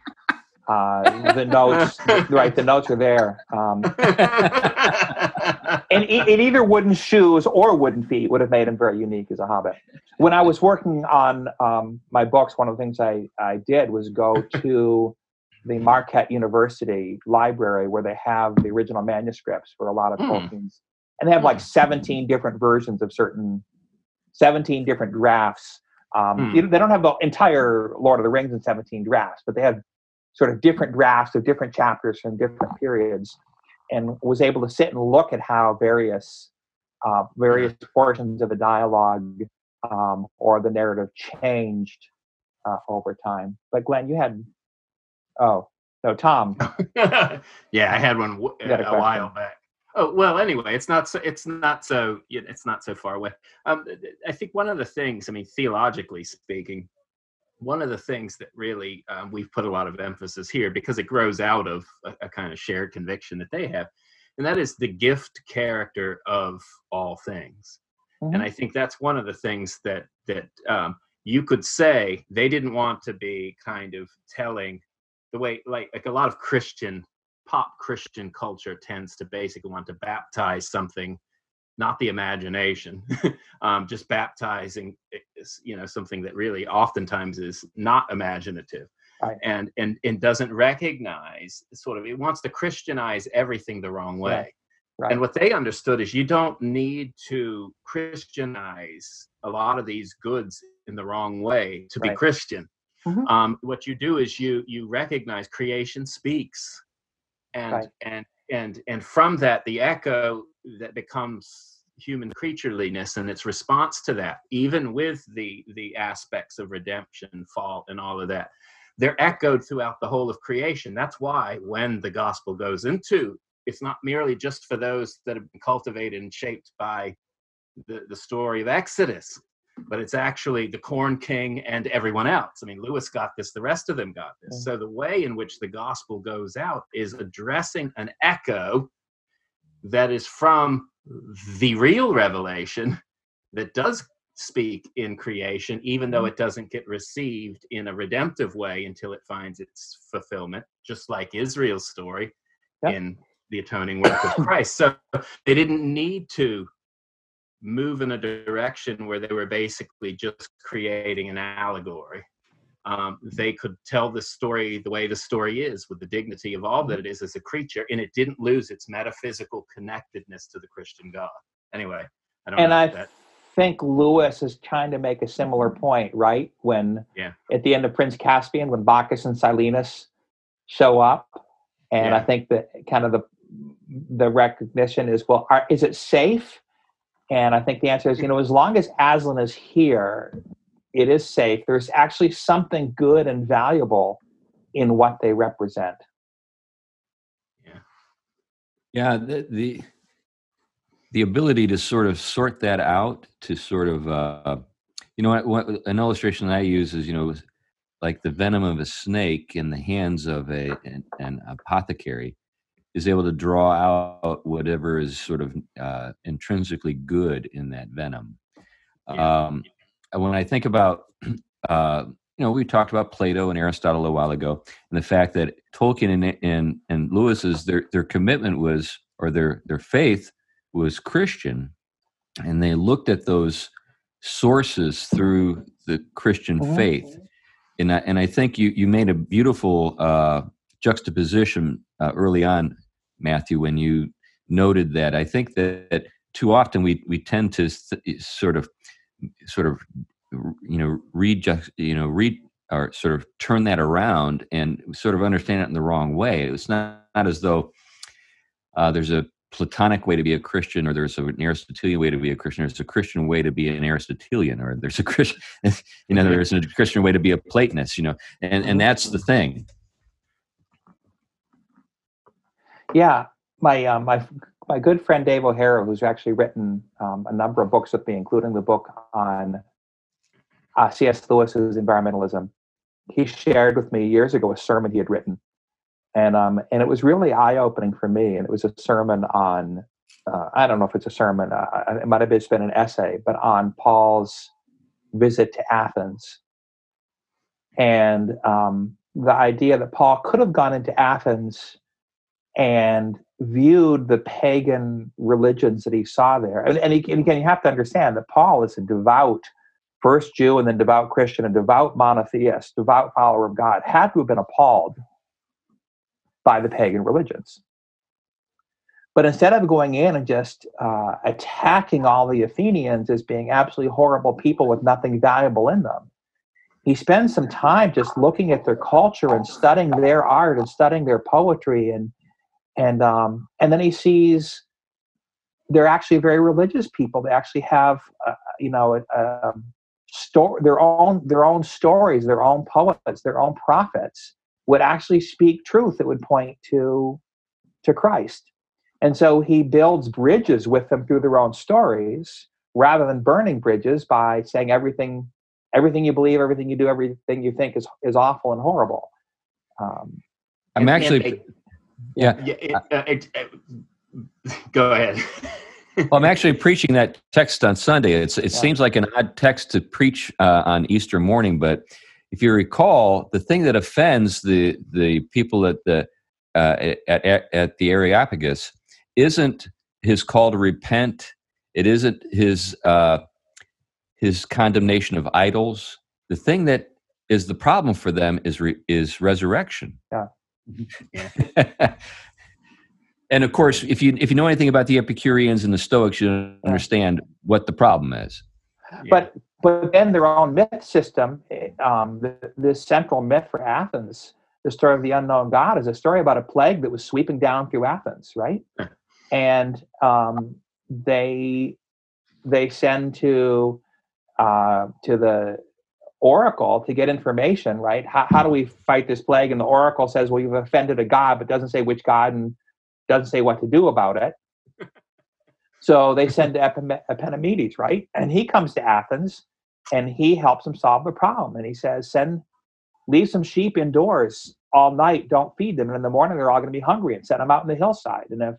uh, the notes, right? The notes are there. Um, and it, either wooden shoes or wooden feet would have made him very unique as a hobbit. When I was working on um, my books, one of the things I, I did was go to the Marquette University library where they have the original manuscripts for a lot of mm. Tolkien's, and they have like 17 different versions of certain, 17 different drafts. Um, mm. They don't have the entire Lord of the Rings in 17 drafts, but they have sort of different drafts of different chapters from different periods and was able to sit and look at how various uh, various portions of the dialogue um, or the narrative changed uh, over time. But Glenn, you had oh no, Tom. yeah, I had one a while back. Oh well, anyway, it's not so it's not so it's not so far away. Um, I think one of the things, I mean, theologically speaking, one of the things that really um, we've put a lot of emphasis here because it grows out of a, a, kind of shared conviction that they have and that is the gift character of all things mm-hmm. and i think that's one of the things that that um, you could say they didn't want to be kind of telling the way like like a lot of christian pop christian culture tends to basically want to baptize something not the imagination, um, just baptizing, eh, you know, something that really oftentimes is not imaginative. Right. And, and and doesn't recognize sort of it wants to Christianize everything the wrong way. Right. Right. And what they understood is you don't need to Christianize a lot of these goods in the wrong way to be Christian. Mm-hmm. Um, what you do is you you recognize creation speaks, and and and and from that the echo that becomes human creatureliness and its response to that, even with the the aspects of redemption, fault, and all of that, they're echoed throughout the whole of creation. That's why when the gospel goes into, it's not merely just for those that have been cultivated and shaped by the, the story of Exodus, but it's actually the corn king and everyone else. I mean, Lewis got this, the rest of them got this. So the way in which the gospel goes out is addressing an echo that is from the real revelation that does speak in creation, even though mm-hmm. it doesn't get received in a redemptive way until it finds its fulfillment, just like Israel's story yep. in the atoning work of Christ. So they didn't need to move in a direction where they were basically just creating an allegory. Um, they could tell the story the way the story is, with the dignity of all that it is as a creature, and it didn't lose its metaphysical connectedness to the Christian God. Anyway, I don't and know I that. think Lewis is trying to make a similar point, right? When yeah. at the end of Prince Caspian, when Bacchus and Silenus show up, and yeah. I think that kind of the the recognition is well, are, is it safe? And I think the answer is, you know, as long as Aslan is here, it is safe. There's actually something good and valuable in what they represent. Yeah. Yeah. The, the, the ability to sort of sort that out, to sort of, uh, you know, what, an illustration that I use is, you know, like the venom of a snake in the hands of a an, an apothecary is able to draw out whatever is sort of uh, intrinsically good in that venom. Yeah. Um, when I think about, uh, you know, we talked about Plato and Aristotle a while ago, and the fact that Tolkien and and, and Lewis's their their commitment was, or their their faith was Christian, and they looked at those sources through the Christian mm-hmm. faith. And I, and I think you you made a beautiful uh, juxtaposition uh, early on, Matthew, when you noted that. I think that, that too often we we tend to th- sort of sort of you know read just you know read or sort of turn that around and sort of understand it in the wrong way. It's not, not as though uh, there's a Platonic way to be a Christian, or there's an Aristotelian way to be a Christian. There's a Christian way to be an Aristotelian, or there's a Christian, you know, there's a Christian way to be a Platonist, you know, and and that's the thing. Yeah, my um, my my good friend Dave O'Hara, who's actually written um, a number of books with me, including the book on uh, C.S. Lewis's environmentalism, he shared with me years ago a sermon he had written, and um, and it was really eye opening for me. And it was a sermon on uh, I don't know if it's a sermon, uh, it might have just been an essay, but on Paul's visit to Athens, and um, the idea that Paul could have gone into Athens and viewed the pagan religions that he saw there. And, and, he, and, again, you have to understand that Paul is a devout first Jew and then devout Christian, a devout monotheist, devout follower of God, had to have been appalled by the pagan religions. But instead of going in and just uh, attacking all the Athenians as being absolutely horrible people with nothing valuable in them, he spends some time just looking at their culture and studying their art and studying their poetry and and um, and then he sees they're actually very religious people. They actually have uh, you know um, story their own their own stories, their own poets, their own prophets would actually speak truth that would point to to Christ. And so he builds bridges with them through their own stories rather than burning bridges by saying everything everything you believe, everything you do, everything you think is is awful and horrible. Um, I'm actually yeah. yeah it, uh, it, it, go ahead. well, I'm actually preaching that text on Sunday. It's, it yeah. seems like an odd text to preach uh, on Easter morning, but if you recall, the thing that offends the the people at the uh, at, at, at the Areopagus isn't his call to repent. It isn't his uh, his condemnation of idols. The thing that is the problem for them is re, is resurrection. Yeah. And of course, if you if you know anything about the Epicureans and the Stoics, you understand what the problem is. But but then their own myth system, eh, um, the, this central myth for Athens, the story of the unknown God, is a story about a plague that was sweeping down through Athens, right? and um, they they send to uh, to the oracle to get information. Right? How, how do we fight this plague? And the oracle says, "Well, you've offended a god, but doesn't say which god and doesn't say what to do about it." so they send to Epimenides, right? And he comes to Athens, and he helps them solve the problem. And he says, "Send." Leave some sheep indoors all night. Don't feed them, and in the morning they're all going to be hungry. And send them out in the hillside. And if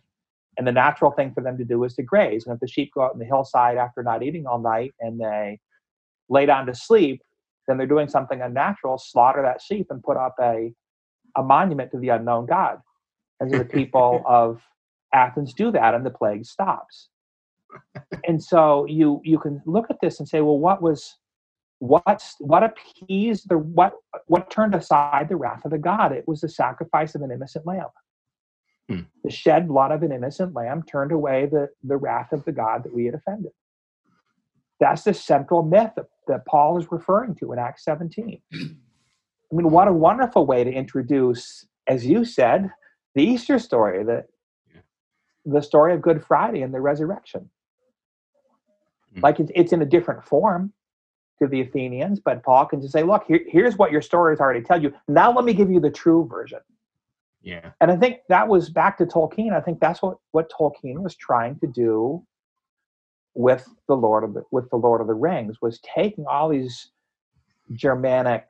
and the natural thing for them to do is to graze. And if the sheep go out in the hillside after not eating all night and they lay down to sleep, then they're doing something unnatural, slaughter that sheep and put up a, a monument to the unknown God. And so the people of Athens do that and the plague stops. And so you you can look at this and say, well, what was what's what appeased the what what turned aside the wrath of the God? It was the sacrifice of an innocent lamb. Hmm. The shed blood of an innocent lamb turned away the, the wrath of the God that we had offended. That's the central myth that, that Paul is referring to in Acts 17. I mean, what a wonderful way to introduce, as you said, the Easter story, the, the story of Good Friday and the resurrection. Hmm. Like it's, it's in a different form to the Athenians, but Paul can just say, look, here, here's what your story has already told you. Now let me give you the true version. Yeah. And I think that was back to Tolkien. I think that's what, what Tolkien was trying to do with the Lord of the, with the Lord of the Rings was taking all these Germanic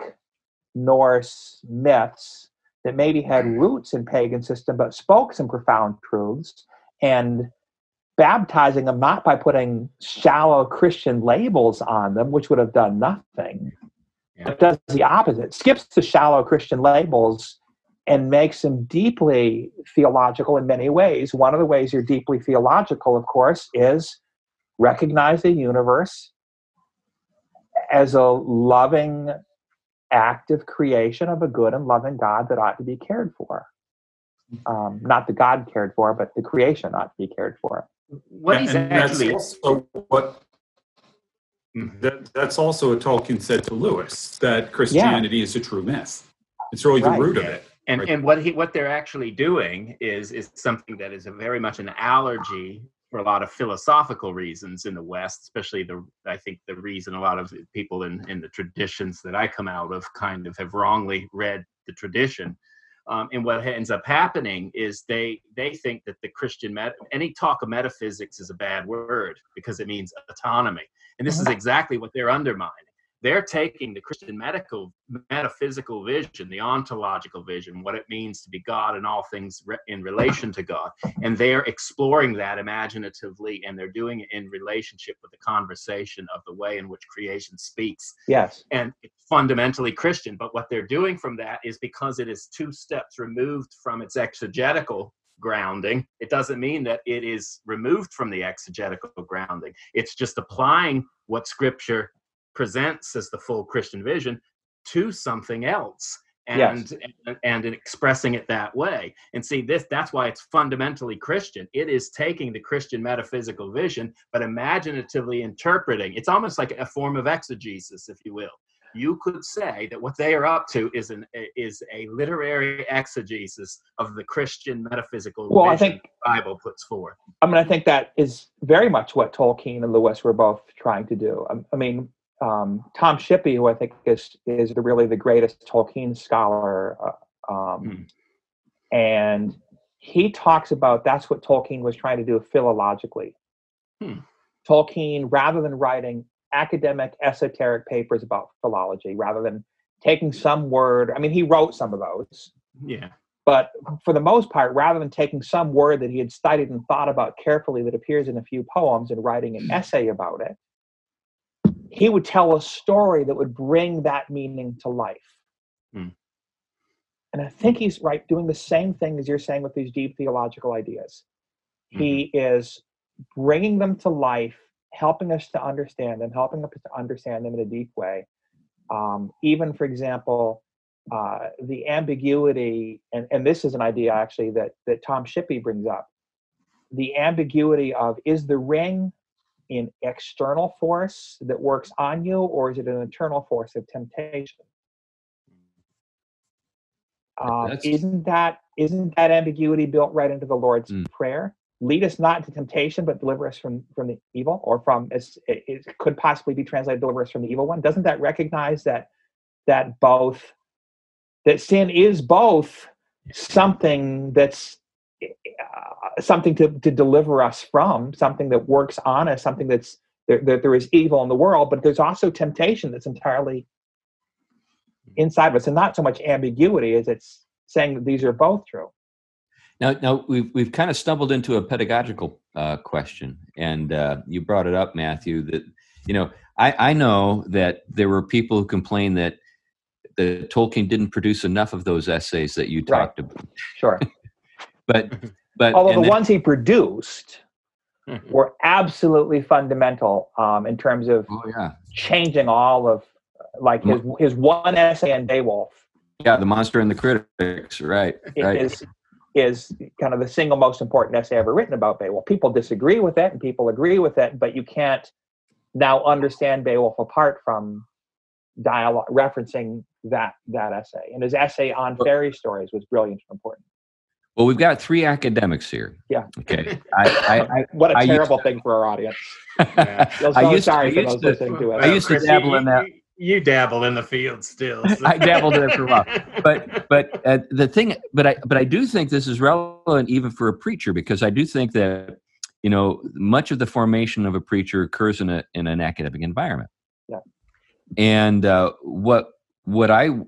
Norse myths that maybe had roots in pagan system but spoke some profound truths and baptizing them not by putting shallow Christian labels on them, which would have done nothing, yeah. but does the opposite, skips the shallow Christian labels and makes them deeply theological in many ways. One of the ways you're deeply theological, of course, is recognize the universe as a loving, active creation of a good and loving God that ought to be cared for. Um, not the God cared for, but the creation ought to be cared for. What is and actually that's also what mm-hmm. that, that's also what Tolkien said to Lewis that Christianity yeah. is a true myth. It's really right. the root of it. And right. and what he what they're actually doing is is something that is a very much an allergy for a lot of philosophical reasons in the West, especially the I think the reason a lot of people in in the traditions that I come out of kind of have wrongly read the tradition. Um, and what ends up happening is they they think that the Christian met, any talk of metaphysics is a bad word because it means autonomy, and this is exactly what they're undermining they're taking the Christian medical metaphysical vision, the ontological vision, what it means to be God and all things re- in relation to God, and they're exploring that imaginatively, and they're doing it in relationship with the conversation of the way in which creation speaks. Yes, and it's fundamentally Christian. But what they're doing from that is because it is two steps removed from its exegetical grounding. It doesn't mean that it is removed from the exegetical grounding. It's just applying what Scripture presents as the full Christian vision to something else. And, yes. and and expressing it that way and see this that's why it's fundamentally christian it is taking the christian metaphysical vision but imaginatively interpreting it's almost like a form of exegesis if you will you could say that what they are up to is an is a literary exegesis of the Christian metaphysical well, I think Bible puts forth. I mean, I think that is very much what Tolkien and Lewis were both trying to do. I mean, um, Tom Shippey, who I think is is the, really the greatest Tolkien scholar, uh, um, mm. and he talks about that's what Tolkien was trying to do philologically. Hmm. Tolkien, rather than writing academic esoteric papers about philology, rather than taking some word, I mean, he wrote some of those. Yeah. But for the most part, rather than taking some word that he had studied and thought about carefully that appears in a few poems and writing an hmm. essay about it, he would tell a story that would bring that meaning to life. Mm. And I think he's right doing the same thing as you're saying with these deep theological ideas. Mm-hmm. He is bringing them to life, helping us to understand them, helping us to understand them in a deep way. Um, even, for example, uh, the ambiguity, and, and this is an idea actually that, that Tom Shippey brings up the ambiguity of is the ring an external force that works on you, or is it an internal force of temptation? Um, isn't that isn't that ambiguity built right into the Lord's mm. prayer? lead us not into temptation, but deliver us from from the evil, or from as it, it could possibly be translated, deliver us from the evil one. Doesn't that recognize that that both that sin is both something that's uh, something to, to deliver us from, something that works on us, something that's that there, there is evil in the world, but there's also temptation that's entirely inside of us, and not so much ambiguity as it's saying that these are both true. Now, now we've we've kind of stumbled into a pedagogical uh, question, and uh, you brought it up, Matthew. That you know, I I know that there were people who complained that the Tolkien didn't produce enough of those essays that you talked right. about. Sure, but but although the then, ones he produced were absolutely fundamental um, in terms of oh, yeah. changing all of like his his one essay on Beowulf. Yeah, the monster and the critics, right? right. Is is kind of the single most important essay ever written about Beowulf. People disagree with it and people agree with it, but you can't now understand Beowulf apart from dialogue referencing that that essay. And his essay on fairy stories was brilliant and important. Well, we've got three academics here. Yeah. Okay. I, I, I, what a terrible to, thing for our audience. Yeah. I used, sorry I used to, to I used to dabble in that you dabble in the field still. So. I dabbled in it for a while, but but uh, the thing, but I but I do think this is relevant even for a preacher because I do think that you know much of the formation of a preacher occurs in a in an academic environment. Yeah. And uh, what what I you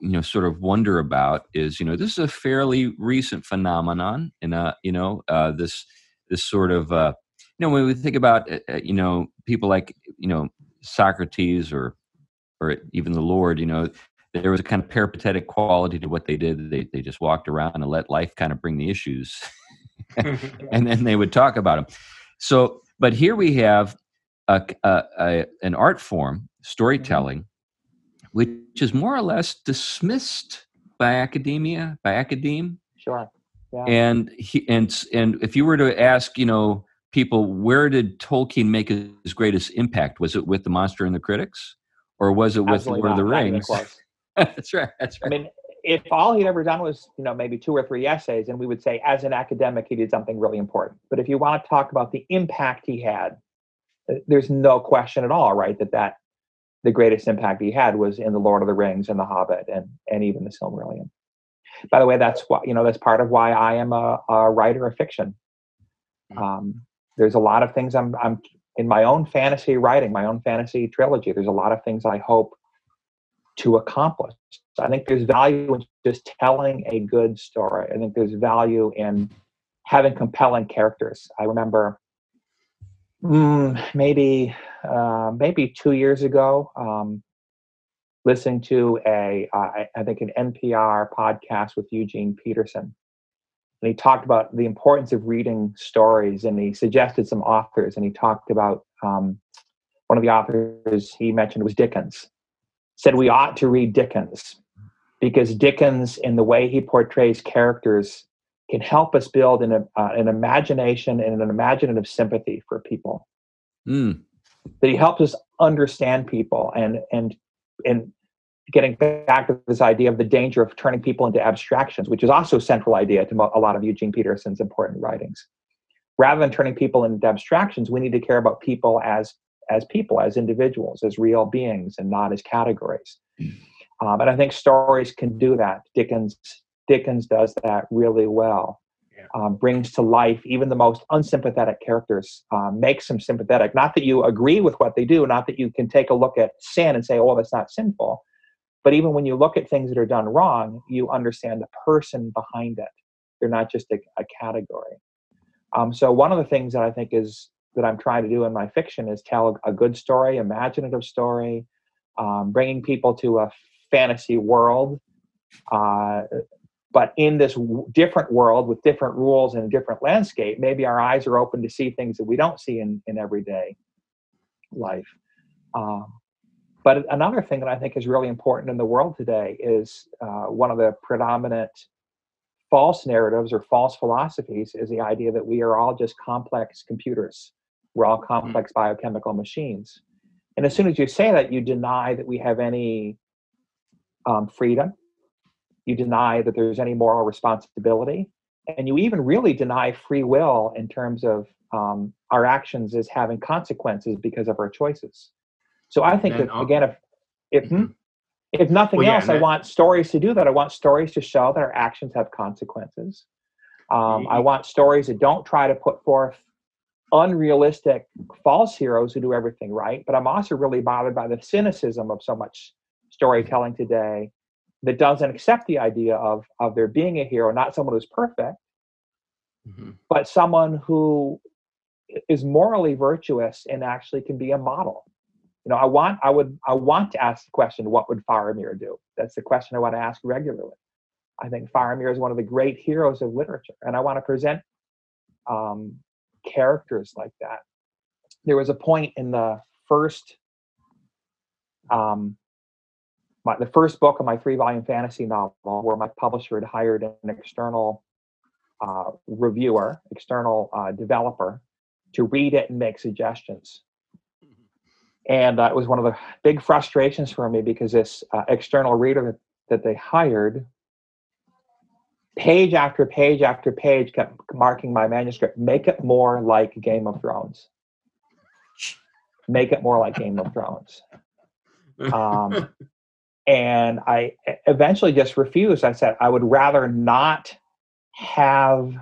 know sort of wonder about is you know this is a fairly recent phenomenon, and uh you know uh, this this sort of uh, you know when we think about uh, uh you know people like you know Socrates or or even the Lord, you know, there was a kind of peripatetic quality to what they did. They they just walked around and let life kind of bring the issues, and then they would talk about them. So, but here we have a, a, a an art form, storytelling, mm-hmm. Which is more or less dismissed by academia, by academe. Sure. Yeah. And he and and if you were to ask, you know, people, where did Tolkien make his greatest impact? Was it with the Monster and the Critics? or was it with Absolutely Lord not. of the Rings? that's right. That's right. I mean, if all he'd ever done was, you know, maybe two or three essays, and we would say, as an academic, he did something really important. But if you want to talk about the impact he had, uh, there's no question at all, right, that that the greatest impact he had was in the Lord of the Rings and the Hobbit and and even the Silmarillion. By the way, that's why you know that's part of why I am a, a writer of fiction. Hmm. Um, there's a lot of things I'm I'm in my own fantasy writing, my own fantasy trilogy, there's a lot of things I hope to accomplish. I think there's value in just telling a good story. I think there's value in having compelling characters. I remember mm, maybe uh, maybe two years ago um, listening to a uh, I think an NPR podcast with Eugene Peterson, and he talked about the importance of reading stories and he suggested some authors and he talked about um, one of the authors he mentioned was dickens. Said we ought to read dickens because dickens in the way he portrays characters can help us build an, uh, an imagination and an imaginative sympathy for people mm. that he helps us understand people and and and getting back to this idea of the danger of turning people into abstractions, which is also a central idea to a lot of Eugene Peterson's important writings. Rather than turning people into abstractions, we need to care about people as as people, as individuals, as real beings, and not as categories. Mm. Um, and I think stories can do that. Dickens Dickens does that really well. Yeah. Um, brings to life even the most unsympathetic characters, um, makes them sympathetic. Not that you agree with what they do, not that you can take a look at sin and say, "Oh, that's not sinful," But even when you look at things that are done wrong, you understand the person behind it. They're not just a, a category. Um, so one of the things that I think is that I'm trying to do in my fiction is tell a, a good story, imaginative story, um, bringing people to a fantasy world. Uh, but in this w- different world with different rules and a different landscape, maybe our eyes are open to see things that we don't see in, in everyday life. Um, but another thing that I think is really important in the world today is uh, one of the predominant false narratives or false philosophies is the idea that we are all just complex computers. We're all mm-hmm. complex biochemical machines. And as soon as you say that, you deny that we have any um, freedom. You deny that there's any moral responsibility. and you even really deny free will in terms of um, our actions as having consequences because of our choices. So I think that I'll- again, if if hmm? Mhm. if nothing Well, yeah, else, I that- want stories to do that. I want stories to show that our actions have consequences. Um, I want stories that don't try to put forth unrealistic false heroes who do everything right. But I'm also really bothered by the cynicism of so much storytelling today that doesn't accept the idea of of there being a hero, not someone who's perfect, Mhm. but someone who is morally virtuous and actually can be a model. You know, I want I would I want to ask the question, what would Faramir do? That's the question I want to ask regularly. I think Faramir is one of the great heroes of literature, and I want to present um, characters like that. There was a point in the first, um, my, the first book of my three-volume fantasy novel, where my publisher had hired an external uh, reviewer, external uh, developer, to read it and make suggestions. And uh, it was one of the big frustrations for me because this uh, external reader that, that they hired, page after page after page, kept marking my manuscript, make it more like Game of Thrones. Make it more like Game of Thrones. Um, and I eventually just refused. I said I would rather not have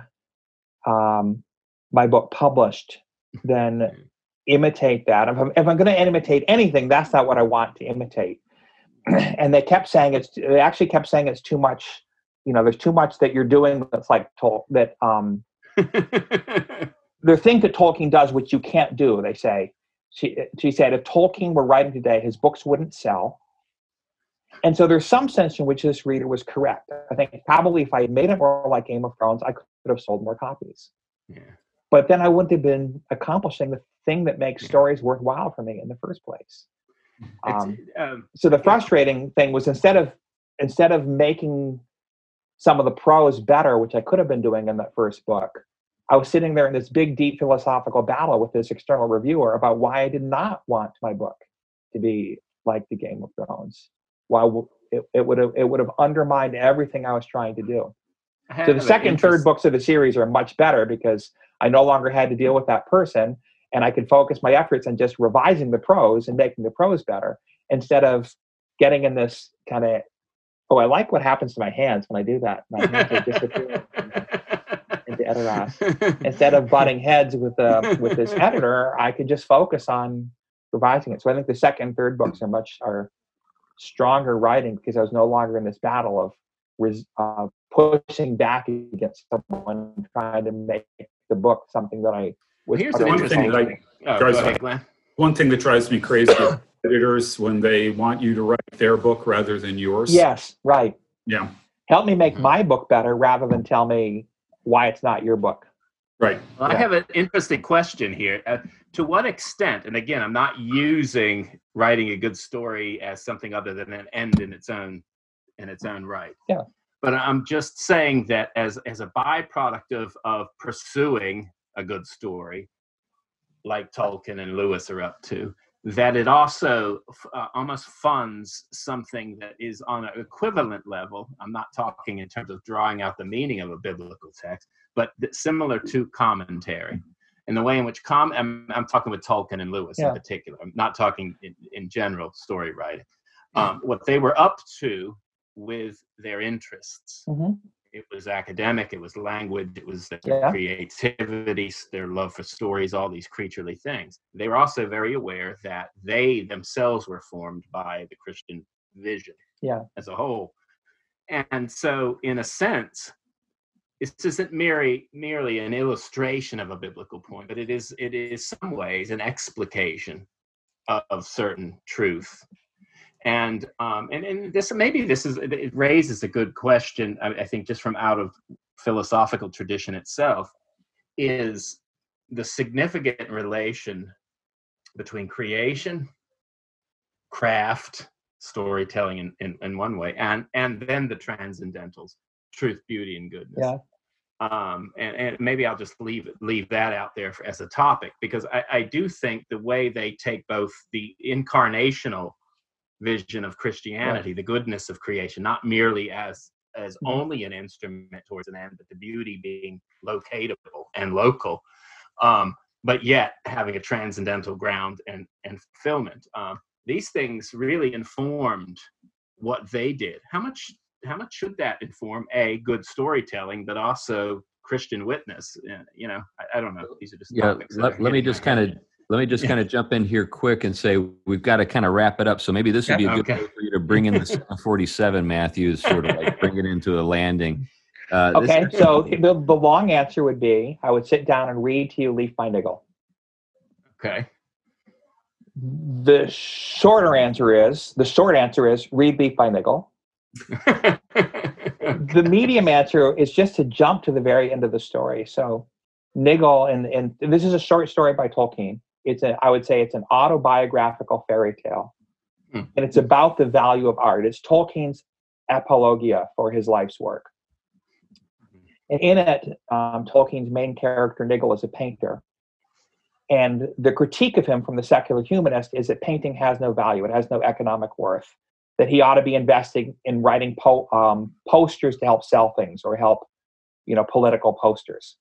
um, my book published than imitate that. If I'm, if I'm going to imitate anything, that's not what I want to imitate. and they kept saying it's. They actually kept saying it's too much. You know, there's too much that you're doing that's like Tol- that. Um, there are things that Tolkien does which you can't do. They say. She she said if Tolkien were writing today, his books wouldn't sell. And so there's some sense in which this reader was correct. I think probably if I had made it more like Game of Thrones, I could have sold more copies. yeah. But then I wouldn't have been accomplishing the thing that makes Yeah. stories worthwhile for me in the first place. Um, um, so the frustrating thing was instead of instead of making some of the prose better, which I could have been doing in that first book, I was sitting there in this big, deep philosophical battle with this external reviewer about why I did not want my book to be like the Game of Thrones. Why it, it would have it would have undermined everything I was trying to do. So the second, third books of the series are much better because I no longer had to deal with that person, and I could focus my efforts on just revising the prose and making the prose better instead of getting in this kind of oh, I like what happens to my hands when I do that. My hands are disappearing into Edoras. Instead of butting heads with uh, with this editor, I could just focus on revising it. So I think the second third books are much are stronger writing because I was no longer in this battle of res, uh, pushing back against someone trying to make the book something that I was. Here's an One thing that interesting- I Oh, Guys, ahead, Glenn. one thing that drives me crazy editors when they want you to write their book rather than yours. Yes, right. Yeah. Help me make Mhm. my book better rather than tell me why it's not your book. Right. Well, I have an interesting question here. Uh, to what extent, and again, I'm not using writing a good story as something other than an end in its own in its own right. Yeah. But I'm just saying that as as a byproduct of of pursuing a good story, like Tolkien and Lewis are up to, that it also uh, almost funds something that is on an equivalent level. I'm not talking in terms of drawing out the meaning of a biblical text, but similar to commentary. And the way in which com I'm, I'm talking with Tolkien and Lewis Yeah. in particular. I'm not talking in, in general story writing. Um, what they were up to with their interests Mhm. it was academic, it was language, it was their Yeah. creativity, their love for stories, all these creaturely things. They were also very aware that they themselves were formed by the Christian vision Yeah. as a whole. And so, in a sense, this isn't merely merely an illustration of a biblical point, but it is it is some ways an explication of, of certain truth and um, and and this maybe this is it raises a good question. I, I think just from out of philosophical tradition itself is the significant relation between creation, craft, storytelling in, in, in one way, and and then the transcendentals, truth, beauty, and goodness. Yeah. Um, and, and maybe I'll just leave leave that out there for, as a topic because I, I do think the way they take both the incarnational vision of Christianity, the goodness of creation, not merely as as Mhm. only an instrument towards an end, but the beauty being locatable and local. Um, but yet having a transcendental ground and, and fulfillment. Um, these things really informed what they did. How much how much should that inform a good storytelling, but also Christian witness? Uh, You know, I, I don't know. These are just Yeah, let, let me just kind of let me just Yeah. kind of jump in here quick and say we've got to kind of wrap it up. So maybe this would be a good Okay. way for you to bring in the 47, Matthew, sort of like bring it into a landing. Uh, this- Okay, so the, the long answer would be I would sit down and read to you Leaf by Niggle. Okay. The shorter answer is the short answer is read Leaf by Niggle. The medium answer is just to jump to the very end of the story. So Niggle and and this is a short story by Tolkien. It's a I would say it's an autobiographical fairy tale. Hmm. And it's about the value of art. It's Tolkien's apologia for his life's work. And in it, um, Tolkien's main character, Niggle, is a painter. And the critique of him from the secular humanist is that painting has no value, it has no economic worth, that he ought to be investing in writing po- um, posters to help sell things or help, you know, political posters.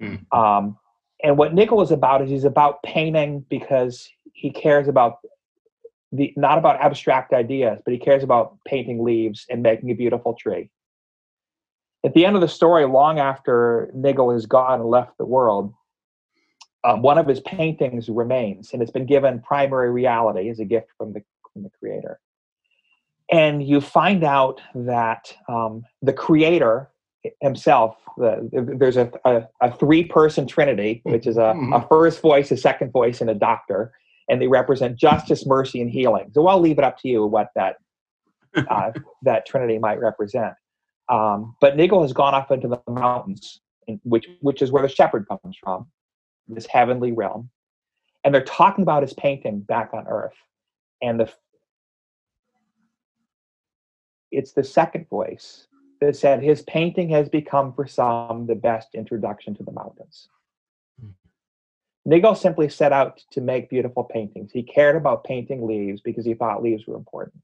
Mm. Um, and what Niggle is about is he's about painting because he cares about the not about abstract ideas, but he cares about painting leaves and making a beautiful tree. At the end of the story, long after Niggle is gone and left the world, um, one of his paintings remains, and it's been given primary reality as a gift from the from the creator. And you find out that um, the creator himself, the, there's a, a, a three person trinity, which is a, a first voice, a second voice, and a doctor, and they represent justice, mercy, and healing. So I'll leave it up to you what that uh, that trinity might represent. Um, but Nigel has gone off into the mountains, in, which which is where the shepherd comes from, this heavenly realm, and they're talking about his painting back on Earth, and the it's the second voice that said his painting has become for some the best introduction to the mountains. Hmm. Nigel simply set out to make beautiful paintings. He cared about painting leaves because he thought leaves were important.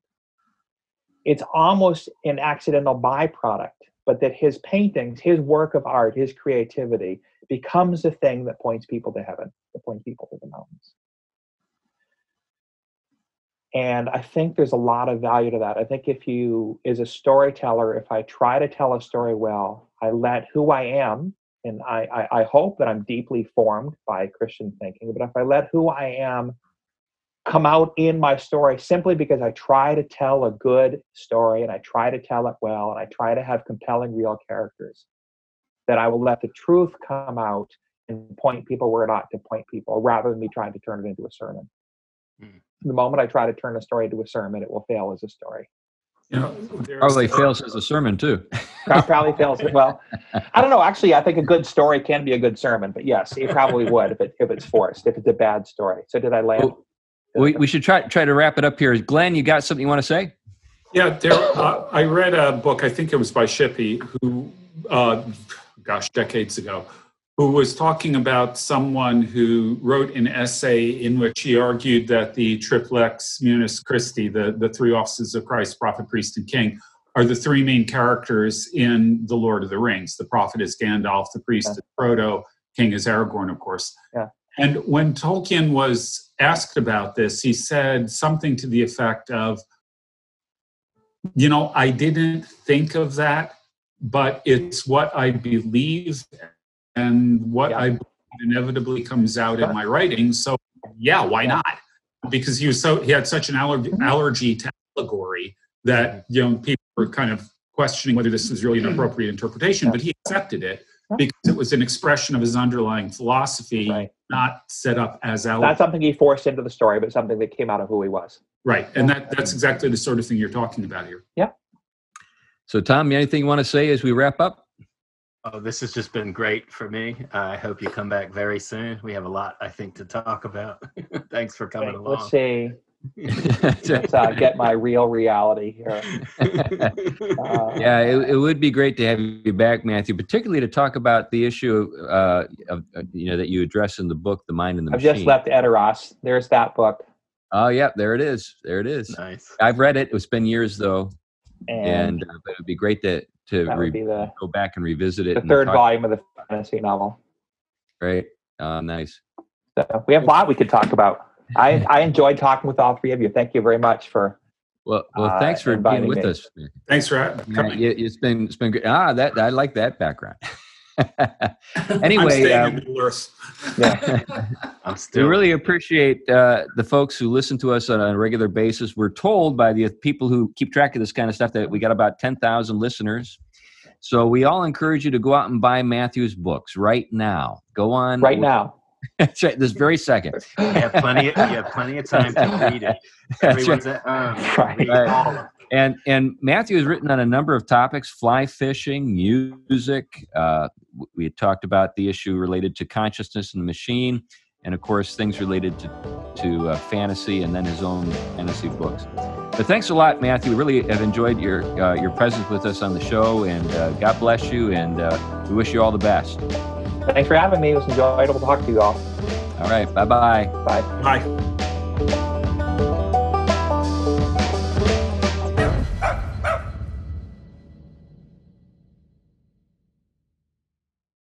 It's almost an accidental byproduct, but that his paintings, his work of art, his creativity becomes the thing that points people to heaven, that points people to the mountains. And I think there's a lot of value to that. I think if you, as a storyteller, if I try to tell a story well, I let who I am, and I, I, I hope that I'm deeply formed by Christian thinking, but if I let who I am come out in my story simply because I try to tell a good story and I try to tell it well and I try to have compelling real characters, that I will let the truth come out and point people where it ought to point people rather than me trying to turn it into a sermon. Mm. The moment I try to turn a story into a sermon, it will fail as a story. You know, Probably fails as a sermon too. Probably fails. As well, I don't know. Actually, I think a good story can be a good sermon, but yes, it probably would if it if it's forced, if it's a bad story. So did I land? Well, We, we should try try to wrap it up here. Glenn, you got something you want to say? Yeah, there. Uh, I read a book. I think it was by Shippey, who, uh, gosh, decades ago, who was talking about someone who wrote an essay in which he argued that the triplex munus Christi, the the three offices of Christ, prophet, priest, and king, are the three main characters in the Lord of the Rings. The prophet is Gandalf, the priest Yeah. is Frodo, king is Aragorn, of course. Yeah. And when Tolkien was asked about this, he said something to the effect of, you know, I didn't think of that, but it's what I believe and what Yeah. I inevitably comes out Sure. in my writing. So, yeah, why Yeah. not? Because he was so he had such an allergy, Mhm. allergy to allegory that you know people were kind of questioning whether this was really an appropriate interpretation, Yeah. but he accepted it because it was an expression of his underlying philosophy, Right. not set up as Not allegory. something he forced into the story, but something that came out of who he was. Right, and that that's exactly the sort of thing you're talking about here. Yeah. So, Tom, anything you want to say as we wrap up? Oh, this has just been great for me. I hope you come back very soon. We have a lot, I think, to talk about. Thanks for coming along. Let's see. Let's uh, get my real reality here. Uh, yeah, it, it would be great to have you back, Matthew, particularly to talk about the issue uh, of uh, you know that you address in the book, "The Mind and the I've Machine." just left Edoras. There's that book, Oh, yeah, there it is. There it is. nice. I've read it. It's been years though, and, and uh, but it would be great to to re- be the, go back and revisit it. the third talk- volume of the fantasy novel. Great. Uh, nice. So we have a lot we could talk about. I, I enjoyed talking with all three of you. Thank you very much for Well, well, Uh, thanks for being with me. us. Thanks for ha- Yeah, coming. it- it's been it's been great. Ah, that I like that background. I'm anyway, staying in Middle Earth. yeah. I'm we still really appreciate uh, the folks who listen to us on a regular basis. We're told by the people who keep track of this kind of stuff that we got about ten thousand listeners. So we all encourage you to go out and buy Matthew's books right now. Go on right now. That's right, this very second. you have plenty. Of, you have plenty of time to read it. That's right. Everyone's at home. Right. Read all of them. And and Matthew has written on a number of topics: fly fishing, music. Uh, we had talked about the issue related to consciousness and the machine, and of course things related to to uh, fantasy, and then his own fantasy books. But thanks a lot, Matthew. We really have enjoyed your uh, your presence with us on the show, and uh, God bless you. And uh, we wish you all the best. Thanks for having me. It was enjoyable to talk to you all. All right, bye bye. Bye. Bye.